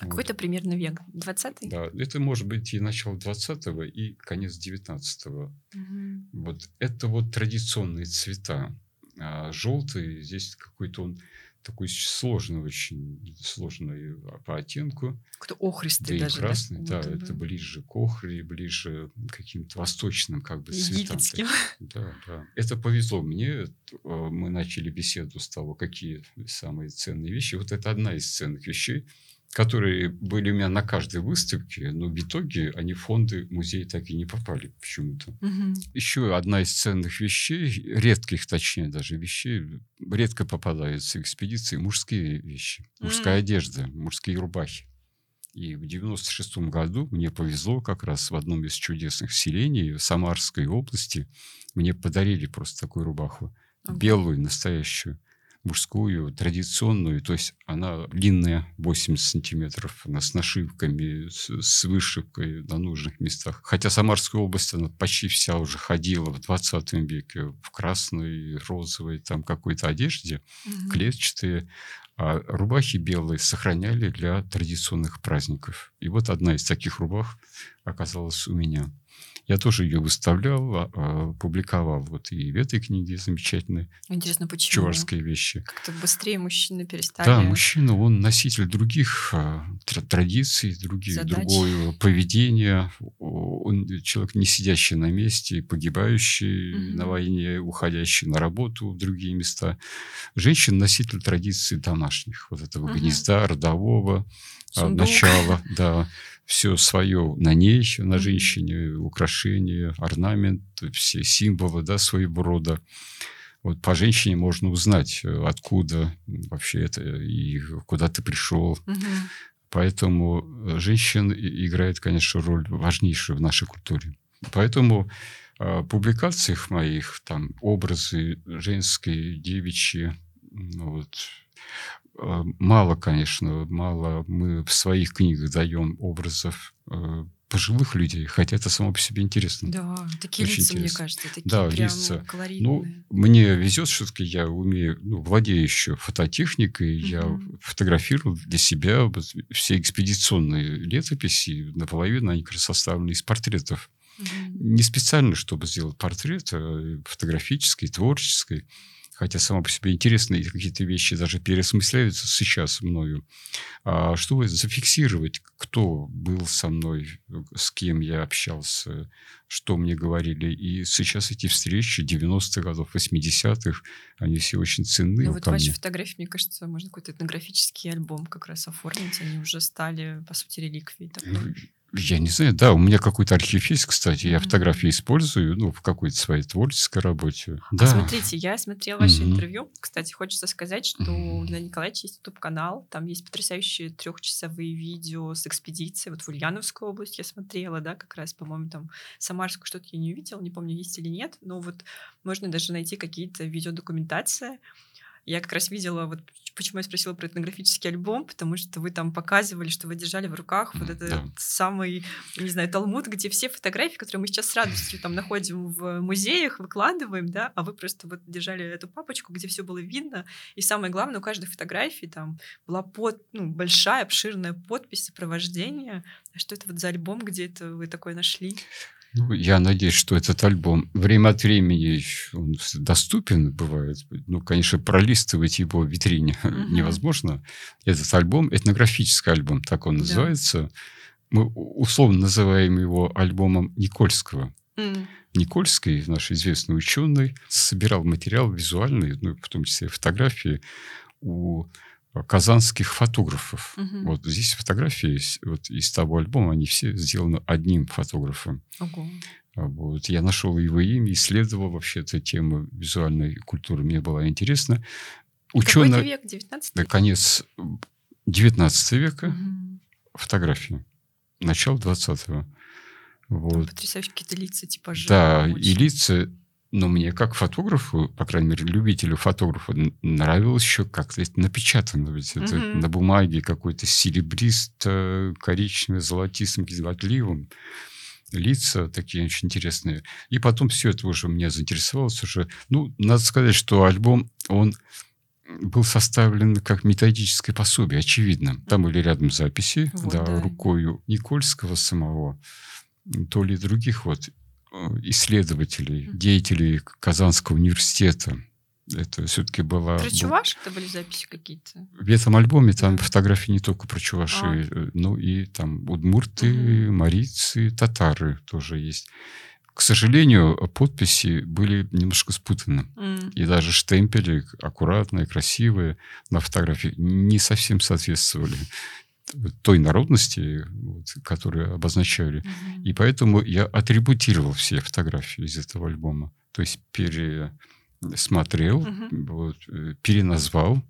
А вот. Какой-то примерно век? 20-й? Да, это может быть и начало 20-го, и конец 19-го. Угу. Вот это вот традиционные цвета. А желтый здесь какой-то он такой сложный, очень сложный по оттенку. Какой-то охристый да даже. И красный, да, да это ближе к охре, ближе к каким-то восточным как бы цветам. Да, да. Это повезло мне. Э, мы начали беседу с того, какие самые ценные вещи. Вот это одна из ценных вещей которые были у меня на каждой выставке, но в итоге они в фонды музея так и не попали почему-то. Угу. Еще одна из ценных вещей, редких, точнее даже вещей, редко попадаются в экспедиции, мужские вещи, мужская mm. одежда, мужские рубахи. И в 96 году мне повезло как раз в одном из чудесных селений в Самарской области. Мне подарили просто такую рубаху, okay. белую, настоящую мужскую, традиционную, то есть она длинная, 80 сантиметров, она с нашивками, с, с вышивкой на нужных местах. Хотя Самарская область, она почти вся уже ходила в 20 веке в красной, розовой, там какой-то одежде, угу. клетчатые, а рубахи белые сохраняли для традиционных праздников. И вот одна из таких рубах оказалась у меня. Я тоже ее выставлял, а, а, публиковал вот и в этой книге замечательной Интересно, почему? чувашские вещи. Как-то быстрее мужчины перестали. Да, мужчина, он носитель других а, тр- традиций, других, Задач. другое поведение. Он человек, не сидящий на месте, погибающий Мгм. на войне, уходящий на работу в другие места. Женщина носитель традиций домашних, вот этого Мгм. гнезда, родового, Сундук. начала, да. Все свое на ней, на Мгм. женщине, украшения, орнамент, все символы, да, своего рода. Вот по женщине можно узнать, э, откуда вообще это и куда ты пришел. Мгм. Поэтому э, женщина играет, конечно, роль важнейшую в нашей культуре. Поэтому в публикациях моих там образы женские, девичьи, вот, мало, конечно, мало мы в своих книгах даем образов э, пожилых людей, хотя это само по себе интересно. Да, такие Очень лица, мне интересно. кажется, такие Да, прям лица. колоритные. Ну, мне везет, что таки я умею, ну, владею еще фототехникой. Я Мгм. фотографировал для себя все экспедиционные летописи. Наполовину они как раз составлены из портретов. Мгм. Не специально, чтобы сделать портрет, а фотографический, творческий. Хотя само по себе интересно, и какие-то вещи даже переосмысляются сейчас мною. А чтобы зафиксировать, кто был со мной, с кем я общался, что мне говорили. И сейчас эти встречи 90-х годов, 80-х, они все очень ценны Ну вот ко ваши мне. фотографии, мне кажется, можно какой-то этнографический альбом как раз оформить. Они уже стали, по сути, реликвией. такой. Я не знаю, да, у меня какой-то архив есть, кстати, я фотографии использую, ну, в какой-то своей творческой работе. А Да. смотрите, я смотрела ваше Мгм. интервью. Кстати, хочется сказать, что у Мгм. Геннадия Николаевича есть YouTube-канал. Там есть потрясающие трехчасовые видео с экспедицией. Вот в Ульяновскую область я смотрела, да, как раз, по-моему, там Самарскую что-то я не увидела, не помню, есть или нет. Но вот можно даже найти какие-то видеодокументации. Я как раз видела, вот почему я спросила про этнографический альбом, потому что вы там показывали, что вы держали в руках вот этот да. самый, не знаю, талмуд, где все фотографии, которые мы сейчас с радостью там находим в музеях, выкладываем, да, а вы просто вот держали эту папочку, где все было видно, и самое главное, у каждой фотографии там была под, ну, большая, обширная подпись сопровождения. А что это вот за альбом, где это вы такое нашли? Ну, я надеюсь, что этот альбом время от времени он доступен бывает. Ну, конечно, пролистывать его в витрине *laughs* Мгм. невозможно. Этот альбом, этнографический альбом, так он Да. называется. Мы условно называем его альбомом Никольского. М, Никольский, наш известный ученый, собирал материал визуальный, ну, в том числе фотографии, у казанских фотографов. Мгм. Вот здесь фотографии вот из того альбома, они все сделаны одним фотографом. Ого. А Вот. Я нашел его имя, исследовал вообще эту тему визуальной культуры. Мне было интересно. Какой Ученый, век? 19 да, конец 19 века, Мгм. фотографии. Начало 20-го. Там Вот. Потрясающие какие-то лица, типажи. Да, и очень. лица, но мне как фотографу, по крайней мере, любителю фотографа, нравилось еще как-то это напечатано. Ведь это Мгм. на бумаге какой-то серебристо, коричневый, золотистым, отливом. Лица такие очень интересные. И потом все это уже меня заинтересовалось уже. Ну, надо сказать, что альбом, он был составлен как методическое пособие, очевидно. Там были рядом записи, Вот, да, да. рукою Никольского самого, то ли других вот э, исследователей, Мгм. деятелей Казанского университета. Это все-таки была... Про чуваш это были записи какие-то? В этом альбоме там фотографии не только про чуваши, А. э, но и там удмурты, Мгм. марийцы, татары тоже есть. К сожалению, подписи были немножко спутаны. М, И даже штемпели аккуратные, красивые на фотографии не совсем соответствовали той народности, вот, которую обозначали. мгм. И поэтому я атрибутировал все фотографии из этого альбома. То есть пересмотрел, Мгм. вот, э, переназвал.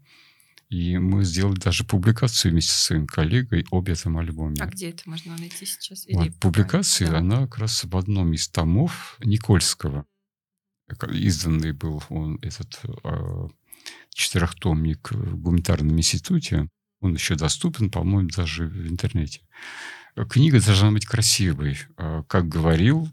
И мы сделали даже публикацию вместе со своим коллегой об этом альбоме. А где это можно найти сейчас? Вот, Или пока- публикация, да. она как раз в одном из томов Никольского. Изданный был он, этот э, четырехтомник в гуманитарном институте. Он еще доступен, по-моему, даже в интернете. Книга должна быть красивой. А, Как говорил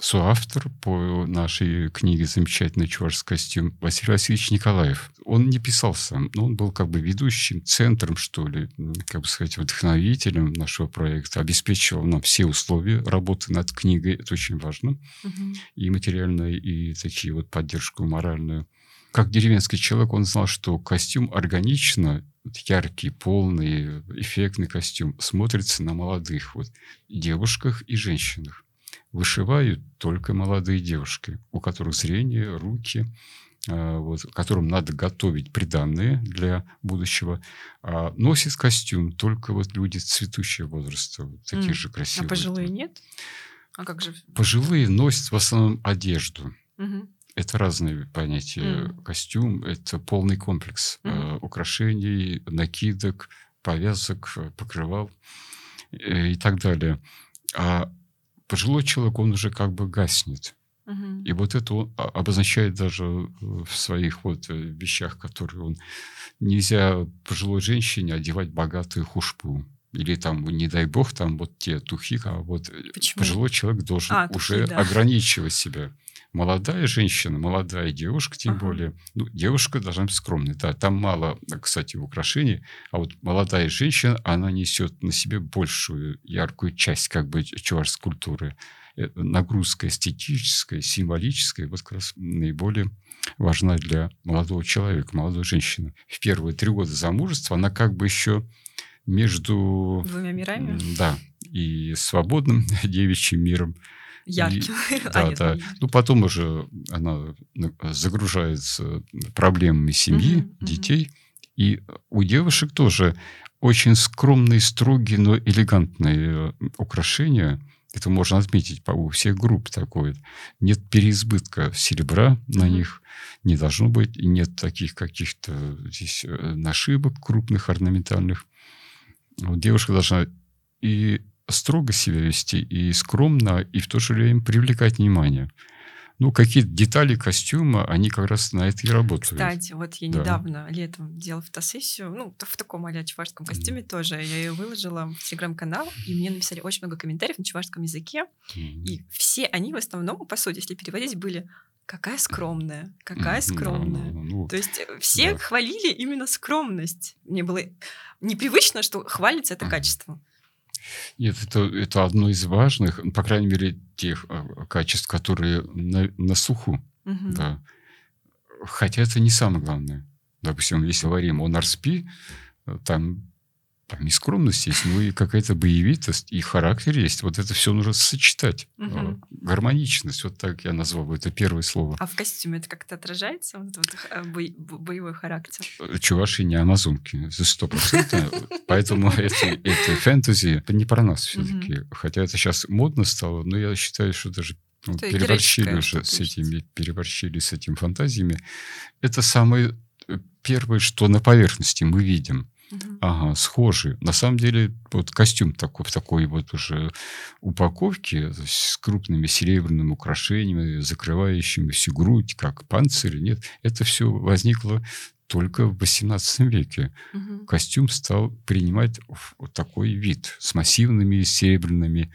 соавтор по нашей книге «Замечательный чувашский костюм» Василий Васильевич Николаев. Он не писал сам, но он был как бы ведущим, центром, что ли, как бы сказать, вдохновителем нашего проекта, обеспечивал нам все условия работы над книгой, это очень важно, Мгм. и материальную, и такие вот поддержку моральную. Как деревенский человек, он знал, что костюм органично, яркий, полный, эффектный костюм смотрится на молодых вот девушках и женщинах. Вышивают только молодые девушки, у которых зрение, руки, а, вот, которым надо готовить приданные для будущего. А носит костюм только вот люди цветущего возраста, вот такие М. же А красивые. пожилые нет? А как же? Пожилые носят в основном одежду. Мгм. Это разные понятия. Мгм. Костюм – это полный комплекс Мгм. э, украшений, накидок, повязок, э, покрывал э, и так далее. А пожилой человек, он уже как бы гаснет. Мгм. И вот это он о- обозначает даже в своих вот э, вещах, которые он... Нельзя пожилой женщине одевать богатую хушпу. Или там, не дай бог, там вот те тухи, а вот э, Почему? пожилой человек должен А, тухи, уже да. ограничивать себя. Молодая женщина, молодая девушка, тем Ага. более, ну, девушка должна быть скромной. Да, там мало, кстати, украшений, а вот молодая женщина, она несет на себе большую яркую часть как бы чувашской культуры. Э, Нагрузка эстетическая, символическая, вот как раз наиболее важна для молодого человека, молодой женщины. В первые три года замужества она как бы еще между... Двумя мирами? Да, и свободным *laughs* девичьим миром, Ярким. *laughs* Да, да. Ну, потом уже она ну, загружается проблемами семьи, детей. И у девушек тоже очень скромные, строгие, но элегантные э, украшения. Это можно отметить по у всех групп такое. Нет переизбытка серебра на них, не должно быть. И нет таких каких-то здесь э, нашибок крупных, орнаментальных. Вот девушка должна и строго себя вести, и скромно, и в то же время привлекать внимание. Ну, какие-то детали костюма, они как раз на это и работают. Кстати, вот я Да. недавно летом делала фотосессию, ну, в таком а чувашском костюме тоже. Я ее выложила в телеграм-канал, и мне написали очень много комментариев на чувашском языке. Мгм. И все они в основном, по сути, если переводить, были «какая скромная, какая скромная». Ну, ну, То есть э, все Да. хвалили именно скромность. Мне было непривычно, что хвалится это качество. Нет, это, это одно из важных, по крайней мере, тех а, качеств, которые на, на слуху. Мгм. Да. Хотя это не самое главное. Допустим, если говорим о Нарспи, э, там, там и скромность есть, ну и какая-то боевитость, и характер есть. Вот это все нужно сочетать. А, Гармоничность, вот так я назвал бы, это первое слово. А в костюме это как-то отражается, вот вот, э, бо- боевой характер? Чуваши не амазонки, за сто процентов. Поэтому *laughs* это, фэнтези, не про нас все-таки. Хотя это сейчас модно стало, но я считаю, что даже ну, переборщили уже с этими, переборщили с этими фантазиями. Это самое э, первое, что на поверхности мы видим. Мгм. Ага, схожи. На самом деле, вот костюм такой, в такой вот уже упаковке с крупными серебряными украшениями, закрывающими всю грудь, как панцирь. Нет, это все возникло только в XVIII веке. Мгм. Костюм стал принимать вот такой вид с массивными серебряными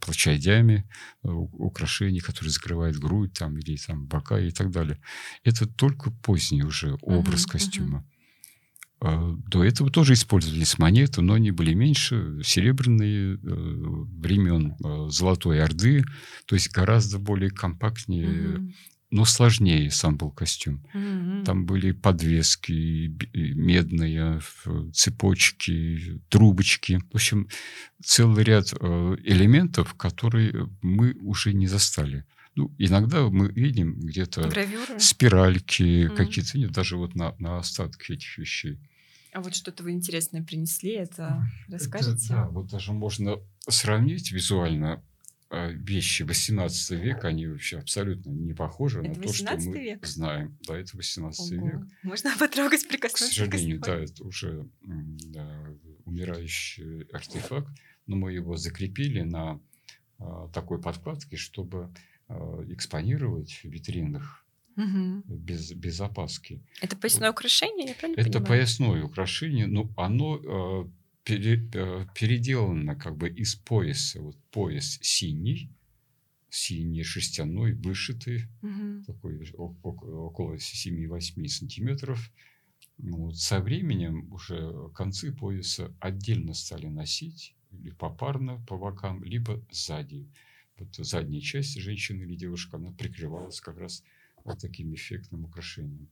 площадями э, украшений, которые закрывают грудь там, или там, бока и так далее. Это только поздний уже образ Мгм, костюма. А, До этого тоже использовались монеты, но они были меньше, серебряные, э, времен э, Золотой Орды, то есть гораздо более компактнее, Мгм. но сложнее сам был костюм. Мгм. Там были подвески медные, ф- цепочки, трубочки. В общем, целый ряд э, элементов, которые мы уже не застали. Ну, иногда мы видим где-то Гравюры. спиральки Мгм. какие-то, нет, даже вот на, на остатки этих вещей. А вот что-то вы интересное принесли, это Это, расскажете? да, вот даже можно сравнить визуально э, вещи 18 века, они вообще абсолютно не похожи Это на то, что 18 мы век? знаем. Да, это 18 Ого. век. Можно *laughs* потрогать, К прикоснуться? сожалению, да, это уже да, умирающий артефакт, но мы его закрепили на а, такой подкладке, чтобы а, экспонировать в витринах Мгм. без, без опаски. Это поясное украшение, я правильно Это понимаю? поясное украшение, но оно а, пере- а, переделано как бы из пояса. Вот пояс синий, синий шерстяной, вышитый, Мгм. такой около 7-8 сантиметров. Ну, вот со временем уже концы пояса отдельно стали носить, или попарно по бокам, либо сзади. Вот задняя часть женщины или девушка, она прикрывалась как раз вот таким эффектным украшением.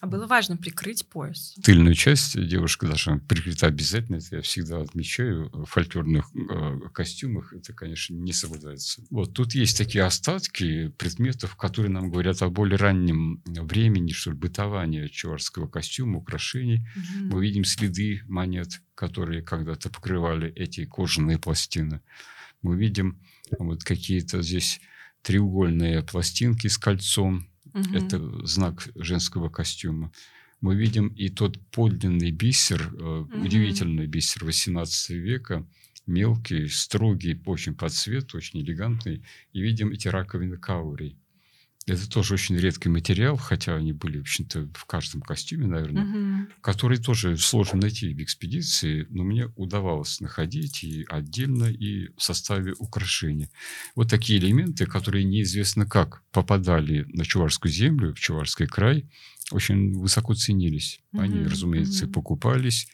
А было важно прикрыть пояс. Тыльную часть девушка должна прикрыта обязательно. Это я всегда отмечаю. В фольклорных э, костюмах это, конечно, не соблюдается. Вот тут есть такие остатки предметов, которые нам говорят о более раннем времени, что ли, бытования чуварского костюма, украшений. Мгм. Мы видим следы монет, которые когда-то покрывали эти кожаные пластины. Мы видим вот какие-то здесь треугольные пластинки с кольцом. Мгм. Это знак женского костюма. Мы видим и тот подлинный бисер, Мгм. удивительный бисер 18 века, мелкий, строгий очень по цвету, очень элегантный. И видим эти раковины каурий. Это тоже очень редкий материал, хотя они были, в общем-то, в каждом костюме, наверное Мгм. который тоже сложно найти в экспедиции, но мне удавалось находить и отдельно, и в составе украшений. Вот такие элементы, которые неизвестно как попадали на Чуварскую землю, в Чуварский край, очень высоко ценились. Они, Мгм, разумеется, мгм. покупались,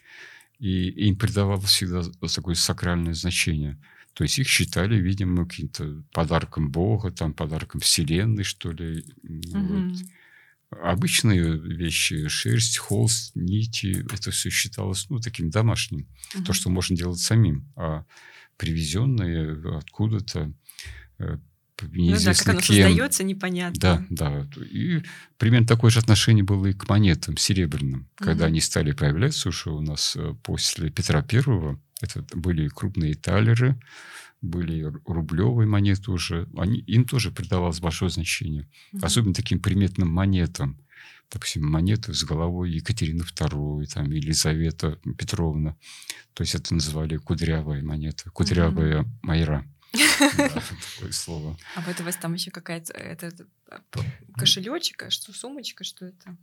и им придавалось всегда такое сакральное значение. То есть их считали, видимо, каким-то подарком Бога, там, подарком Вселенной, что ли. Мгм. вот. Обычные вещи, шерсть, холст, нити, это все считалось, ну, таким домашним. Мгм. То, что можно делать самим. А привезенные откуда-то, э, Ну да, неизвестно как оно кем. создается, непонятно. Да, да. И примерно такое же отношение было и к монетам серебряным. Когда они стали появляться уже у нас э, после Петра Первого, это были крупные талеры, были ру- рублевые монеты уже. Они, им тоже придавалось большое значение. Мгм. Особенно таким приметным монетам. Допустим, монеты с головой Екатерины II, там, Елизавета Петровна. То есть это называли кудрявая монета, кудрявая майра. Да, *laughs* такое слово. А вот у вас там еще какая-то это, это, а, п- кошелечек, а что сумочка, что это?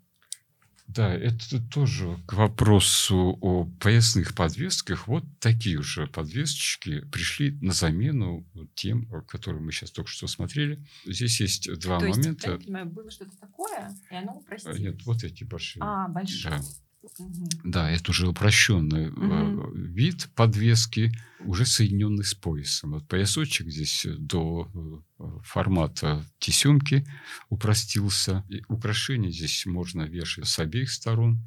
Да, это тоже к вопросу о поясных подвесках. Вот такие же подвесочки пришли на замену тем, которые мы сейчас только что смотрели. Здесь есть два То есть, момента. я понимаю, было что-то такое, и оно упростилось. Нет, вот эти большие. А, большое. Да. Да, это уже упрощенный э, Мгм. вид подвески, уже соединенный с поясом. Вот поясочек здесь до э, формата тесемки упростился. И украшения здесь можно вешать с обеих сторон.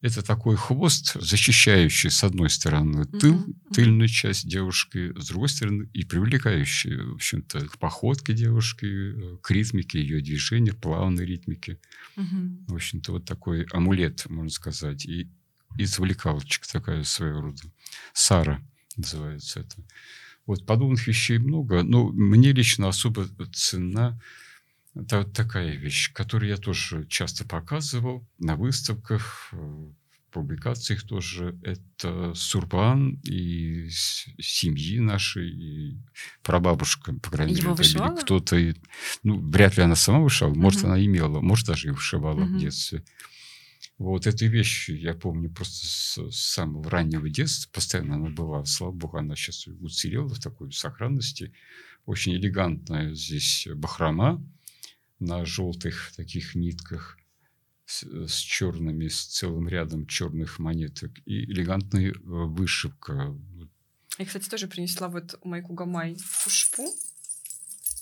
Это такой хвост, защищающий с одной стороны тыл, мгм. тыльную часть девушки, с другой стороны и привлекающий, в общем-то, к походке девушки, э, к ритмике ее движения, плавной ритмике. Мгм. В общем-то, вот такой амулет, можно сказать, и извлекалочка такая своего рода. Сара называется это. Вот подобных вещей много, но мне лично особо цена та- такая вещь, которую я тоже часто показывал на выставках, э, в публикациях тоже. Это сурбан и семьи нашей, и прабабушка, по крайней Его мере, или вышивала? кто-то. и- Ну, вряд ли она сама вышивала, может, Мгм. она имела, может, даже и вышивала Мгм. в детстве. Вот эту вещь я помню просто с, с самого раннего детства. Постоянно она была. Слава богу, она сейчас уцелела в такой сохранности. Очень элегантная здесь бахрома на желтых таких нитках с, с черными, с целым рядом черных монеток. И элегантная э, вышивка. Я, кстати, тоже принесла вот Майку Гамай шпу.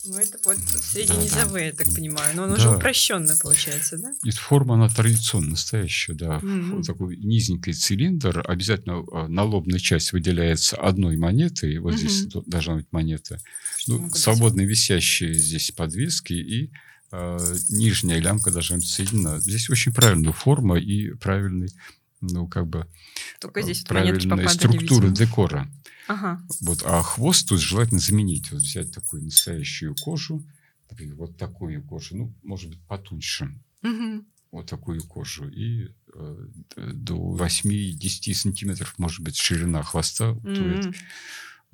Ну, это вот средненизовые, я так понимаю. Но он уже Да. упрощенный получается, да? И форма, она традиционная, настоящая, да. Вот такой низенький цилиндр. Обязательно э, на лобная часть выделяется одной монетой. Вот здесь Мгм. д- должна быть монета. Ну, могут быть. свободно висящие здесь подвески и нижняя лямка должна быть соединена. Здесь очень правильная форма и правильный, ну, как бы, Только здесь попадали, структура видимо. декора. Ага. Вот, а хвост тут желательно заменить. Вот взять такую настоящую кожу, например, вот такую кожу, ну, может быть, потоньше Мгм. вот такую кожу. И э, до 8-10 сантиметров, может быть, ширина хвоста. М.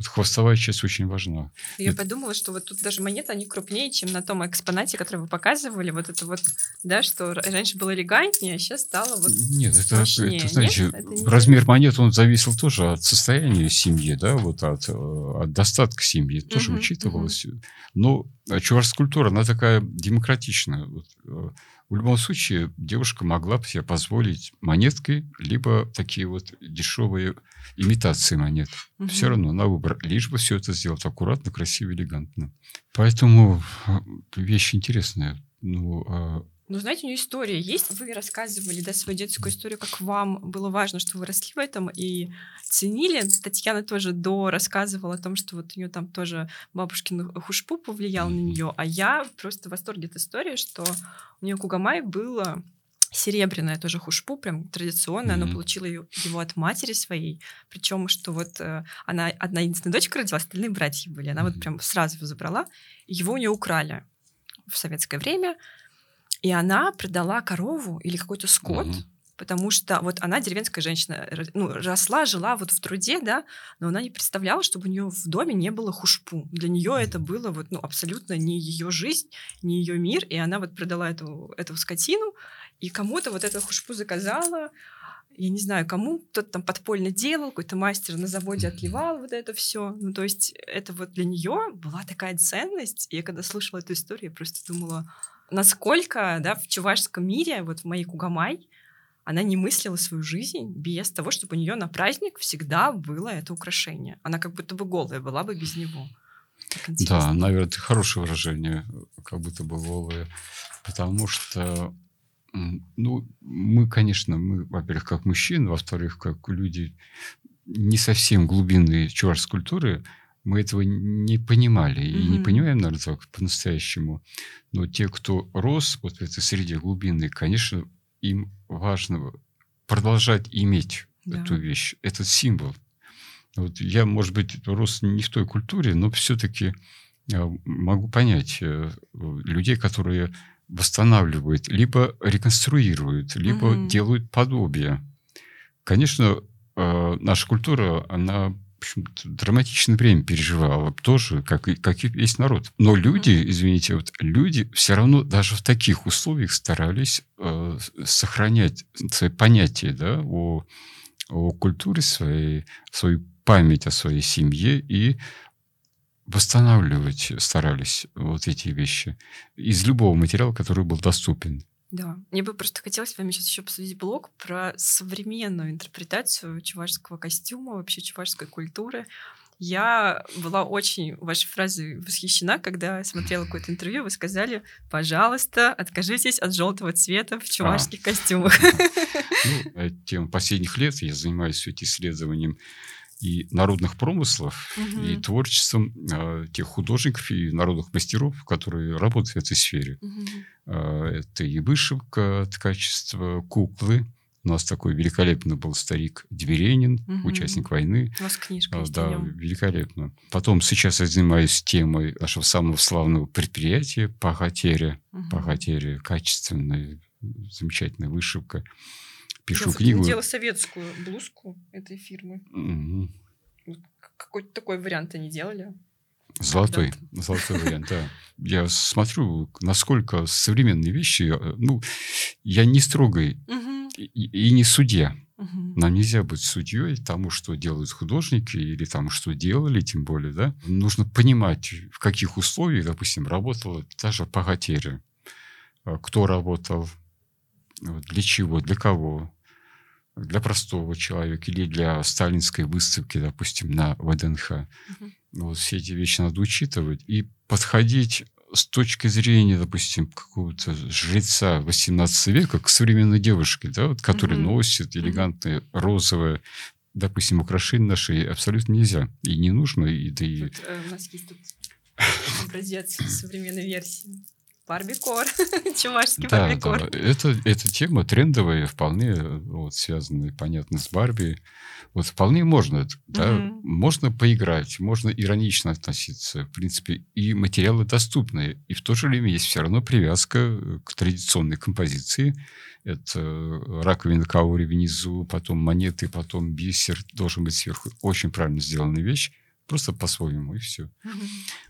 Вот хвостовая часть очень важна. Я Это- подумала, что вот тут даже монеты, они крупнее, чем на том экспонате, который вы показывали. Вот это вот, да, что раньше было элегантнее, а сейчас стало вот... Нет, это, мощнее. это Нет? знаете, Это не размер монет, он зависел тоже от состояния семьи, да, вот от, э, от достатка семьи, тоже Мгм, учитывалось. Но э, чувашская культура, она такая демократичная. Вот, э, в любом случае девушка могла бы себе позволить монетки, либо такие вот дешевые имитации монет. Все Мгм. равно на выбор, лишь бы все это сделать аккуратно, красиво, элегантно. Поэтому э, вещь интересная. Ну, а Ну, знаете, у нее история есть. Вы рассказывали, да, свою детскую историю, как вам было важно, что вы росли в этом и ценили. Татьяна тоже до рассказывала о том, что вот у нее там тоже бабушкин хушпу повлиял на нее, а я просто в восторге от истории, что у нее Кугамай было серебряное тоже хушпу, прям традиционное, она Мгм. получила её- его от матери своей, причем что вот э, она одна единственная дочка родила, остальные братья были, она вот Мгм. прям сразу его забрала, его у нее украли в советское время, и она продала корову или какой-то скот, Мгм. потому что вот она деревенская женщина, ну, росла, жила вот в труде, да, но она не представляла, чтобы у нее в доме не было хушпу. Для нее это было вот, ну, абсолютно не ее жизнь, не ее мир, и она вот продала эту, эту скотину, и кому-то вот эту хушпу заказала, я не знаю, кому кто-то там подпольно делал, какой-то мастер на заводе отливал вот это все. Ну, то есть это вот для нее была такая ценность. И я когда слышала эту историю, я просто думала, насколько, да, в чувашском мире, вот в моей Кугамай, она не мыслила свою жизнь без того, чтобы у нее на праздник всегда было это украшение. Она как будто бы голая была бы без него. Да, наверное, это хорошее выражение, как будто бы голые. Потому что, ну, мы, конечно, мы, во-первых, как мужчины, во-вторых, как люди не совсем глубинные чувашской культуры, мы этого не понимали и не понимаем, наверное, так по-настоящему. Но те, кто рос вот в этой среде глубинной, конечно, им важно продолжать иметь Да. эту вещь, этот символ. Вот я, может быть, рос не в той культуре, но все-таки могу понять э, людей, которые восстанавливают, либо реконструируют, либо Мгм. делают подобие. Конечно, э, наша культура, она в общем-то, драматичное время переживала тоже, как и, как и весь народ. Но люди, извините, вот люди все равно даже в таких условиях старались э, сохранять свои понятия да, о, о культуре своей, свою память о своей семье и восстанавливать старались вот эти вещи из любого материала, который был доступен. Да. Мне бы просто хотелось с вами сейчас еще обсудить блог про современную интерпретацию чувашского костюма, вообще чувашской культуры. Я была очень вашей фразой восхищена, когда смотрела какое-то интервью, вы сказали, пожалуйста, откажитесь от желтого цвета в чувашских костюмах. *laughs* Ну, а тем последних лет я занимаюсь исследованием и народных промыслов, Мгм. и творчеством э, тех художников и народных мастеров, которые работают в этой сфере. Мгм. Э, это и вышивка, ткачество, куклы. У нас такой великолепный был старик Дверенин, Мгм. участник войны. У вас книжка А, есть Да, великолепно. Потом сейчас я занимаюсь темой нашего самого славного предприятия «Пахотеря». «Пахотеря» качественная, замечательная вышивка. Пишу Я книгу. делала советскую блузку этой фирмы. Мгм. Какой-то такой вариант они делали. Золотой, золотой вариант, да. *laughs* Я смотрю, насколько современные вещи, э, ну, я не строгой Мгм. и, и не судья. Мгм. Нам нельзя быть судьей тому, что делают художники или тому, что делали, тем более, да. Нужно понимать, в каких условиях, допустим, работала та же пахотеря. А Кто работал, вот, для чего, для кого. Для простого человека или для сталинской выставки, допустим, на ВДНХ. Мгм. Вот все эти вещи надо учитывать и подходить с точки зрения, допустим, какого-то жреца 18 века к современной девушке, да, вот, которая Мгм. носит элегантное розовое, допустим, украшение на шее, абсолютно нельзя. И не нужно, и да и... Тут, э, у нас есть тут *laughs* образец современной версии. Барбикор. *laughs* Чувашский Да, барбикор. да, это, эта тема трендовая, вполне вот, связанная, понятно, с Барби. Вот вполне можно, да, Мгм. можно поиграть, можно иронично относиться. В принципе, и материалы доступны. И в то же время есть все равно привязка э, к традиционной композиции. Это э, раковина каури внизу, потом монеты, потом бисер должен быть сверху. Очень правильно сделанная вещь. Просто по-своему, и все.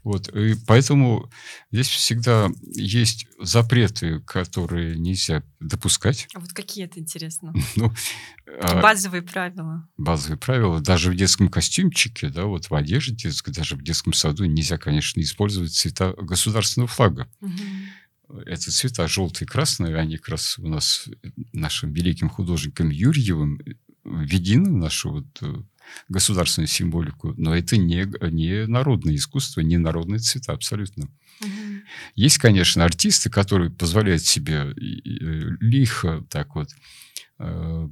Вот, и поэтому здесь всегда есть запреты, которые нельзя допускать. А вот какие это интересно? *laughs* Ну, а, Базовые правила. базовые правила. Даже в детском костюмчике, да, вот в одежде даже в детском саду нельзя, конечно, использовать цвета государственного флага. Мгм. Это цвета желтый и красный, они как раз у нас нашим великим художником Юрьевым введены в нашу вот э, государственную символику, но это не, не народное искусство, не народные цвета абсолютно. Мгм. Есть, конечно, артисты, которые позволяют себе э, лихо так вот э,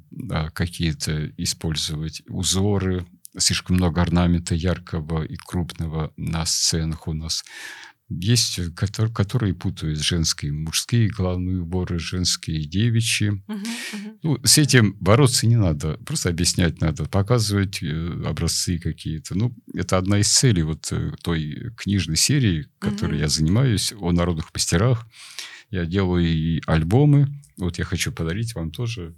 какие-то использовать узоры, слишком много орнамента яркого и крупного на сценах у нас. Есть, э, котор- которые путают женские и мужские головные уборы, женские и девичьи. Ну, с этим бороться не надо, просто объяснять надо, показывать э, образцы какие-то. Ну, это одна из целей вот э, той книжной серии, которой я занимаюсь, о народных мастерах. Я делаю и альбомы. Вот я хочу подарить вам тоже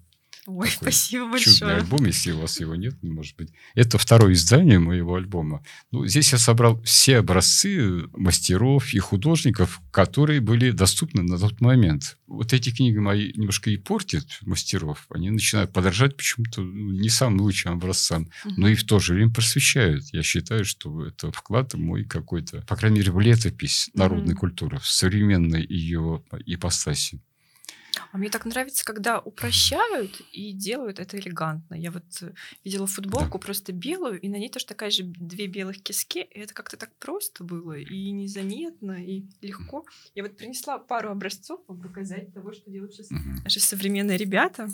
Ой, Такой спасибо чудный большое. альбом, если у вас его нет, может быть. Это второе издание моего альбома. Ну, здесь я собрал все образцы мастеров и художников, которые были доступны на тот момент. Вот эти книги мои немножко и портят мастеров. Они начинают подражать почему-то ну, не самым лучшим образцам, но и в то же время просвещают. Я считаю, что это вклад мой какой-то, по крайней мере, в летопись народной Мгм. культуры, в современной ее ипостаси. А мне так нравится, когда упрощают и делают это элегантно. Я вот э, видела футболку просто белую, и на ней тоже такая же две белых киски, и это как-то так просто было, и незаметно, и легко. Я вот принесла пару образцов вам показать того, что делают сейчас Мгм. наши современные ребята.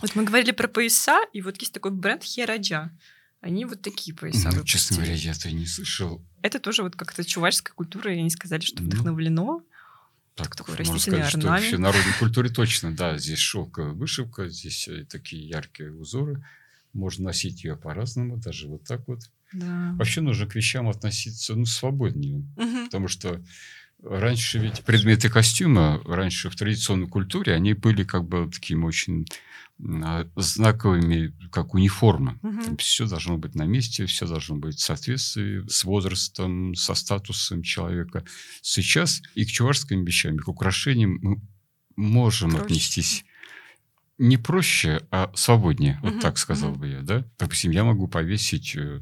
Вот мы говорили про пояса, и вот есть такой бренд Хераджа. Они вот такие пояса Ну, честно говоря, я это и не слышал. Это тоже вот как-то чувашская культура, и они сказали, что Ну, вдохновлено. Так, такой можно сказать, что орнамент. в народной *laughs* культуре точно, да, здесь шелковая вышивка, здесь э, такие яркие узоры. Можно носить ее по-разному, даже вот так вот. Да. Вообще нужно к вещам относиться, ну, свободнее. Мгм. Потому что раньше ведь предметы костюма, раньше в традиционной культуре, они были как бы такими очень а, знаковыми, как униформа. Мгм. Все должно быть на месте, все должно быть в соответствии с возрастом, со статусом человека. Сейчас и к чувашским вещам, и к украшениям мы можем Проще. отнестись не проще, а свободнее, вот Мгм, так сказал мгм. бы я, да? Допустим, я могу повесить, э,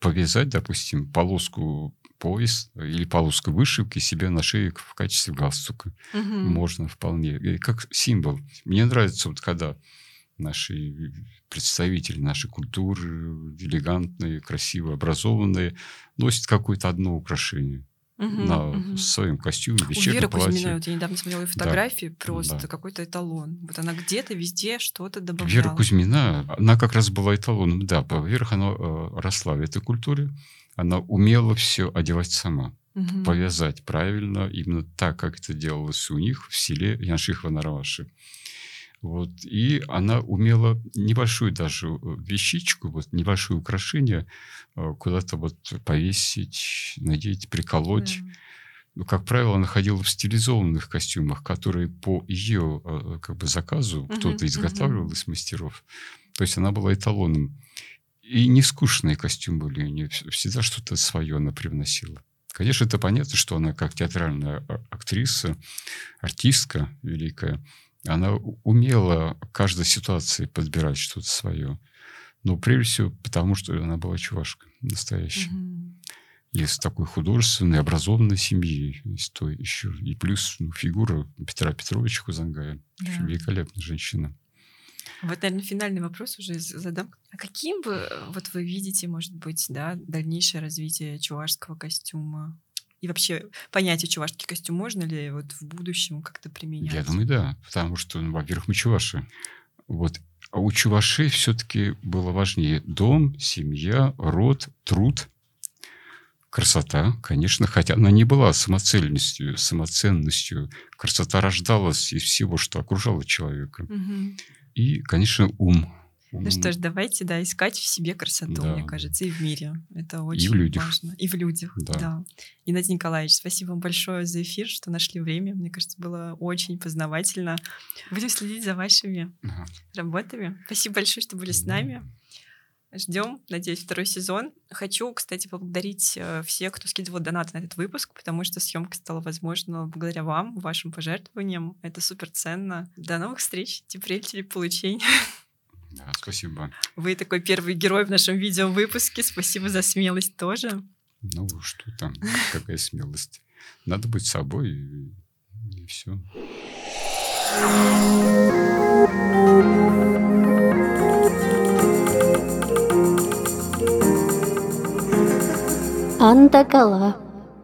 повязать, допустим, полоску пояс или полоску вышивки себе на шее в качестве галстука. Мгм. Можно вполне. И как символ. Мне нравится, вот когда наши представители нашей культуры, элегантные, красиво образованные, носят какое-то одно украшение Мгм, на мгм. своем костюме, У вечернем Веры платье. Вот я недавно смотрела ее фотографии, просто Да. какой-то эталон. Вот она где-то, везде что-то добавляла. Вера Кузьмина, она как раз была эталоном. Да, во-первых, она э, росла в этой культуре. Она умела все одевать сама, Мгм. повязать правильно, именно так, как это делалось у них в селе Янших-Ванараваши. Вот. И она умела небольшую даже э, вещичку, вот небольшое украшение э, куда-то вот повесить, надеть, приколоть. Да. Ну, как правило, она ходила в стилизованных костюмах, которые по ее э, как бы заказу Мгм, кто-то изготавливал из мастеров. То есть она была эталоном. И не скучные костюмы были у нее. Всегда что-то свое она привносила. Конечно, это понятно, что она как театральная а- актриса, артистка великая, она умела каждой ситуации подбирать что-то свое. Но прежде всего потому, что она была чувашка настоящая Мгм. из такой художественной, образованной семьи, из той еще. И плюс ну, фигура Петра Петровича. Очень Да. великолепная женщина. Вот, наверное, финальный вопрос уже задам. А каким бы э, вот вы видите, может быть, да, дальнейшее развитие чувашского костюма? И вообще понятие чувашский костюм можно ли вот в будущем как-то применять? Я думаю, да. Потому что, ну, во-первых, мы чуваши. Вот. А у чувашей все-таки было важнее дом, семья, род, труд, красота, конечно, хотя она не была самоцельностью, самоценностью. Красота рождалась из всего, что окружало человека. Мгм. И, конечно, ум. Ну что ж, давайте, да, искать в себе красоту, Да. мне кажется, и в мире. Это очень людях. важно. И в людях, Да. да. Геннадий Николаевич, спасибо вам большое за эфир, что нашли время. Мне кажется, было очень познавательно. Будем следить за вашими Ага. работами. Спасибо большое, что были с нами. Ждем, надеюсь, второй сезон. Хочу, кстати, поблагодарить э, всех, кто скидывал донаты на этот выпуск, потому что съемка стала возможна благодаря вам, вашим пожертвованиям. Это супер ценно. До новых встреч. Теперь телеполучень. Да, спасибо. Вы такой первый герой в нашем видео выпуске. Спасибо за смелость тоже. Ну, что там, какая смелость. Надо быть собой, и, и все. Андакала.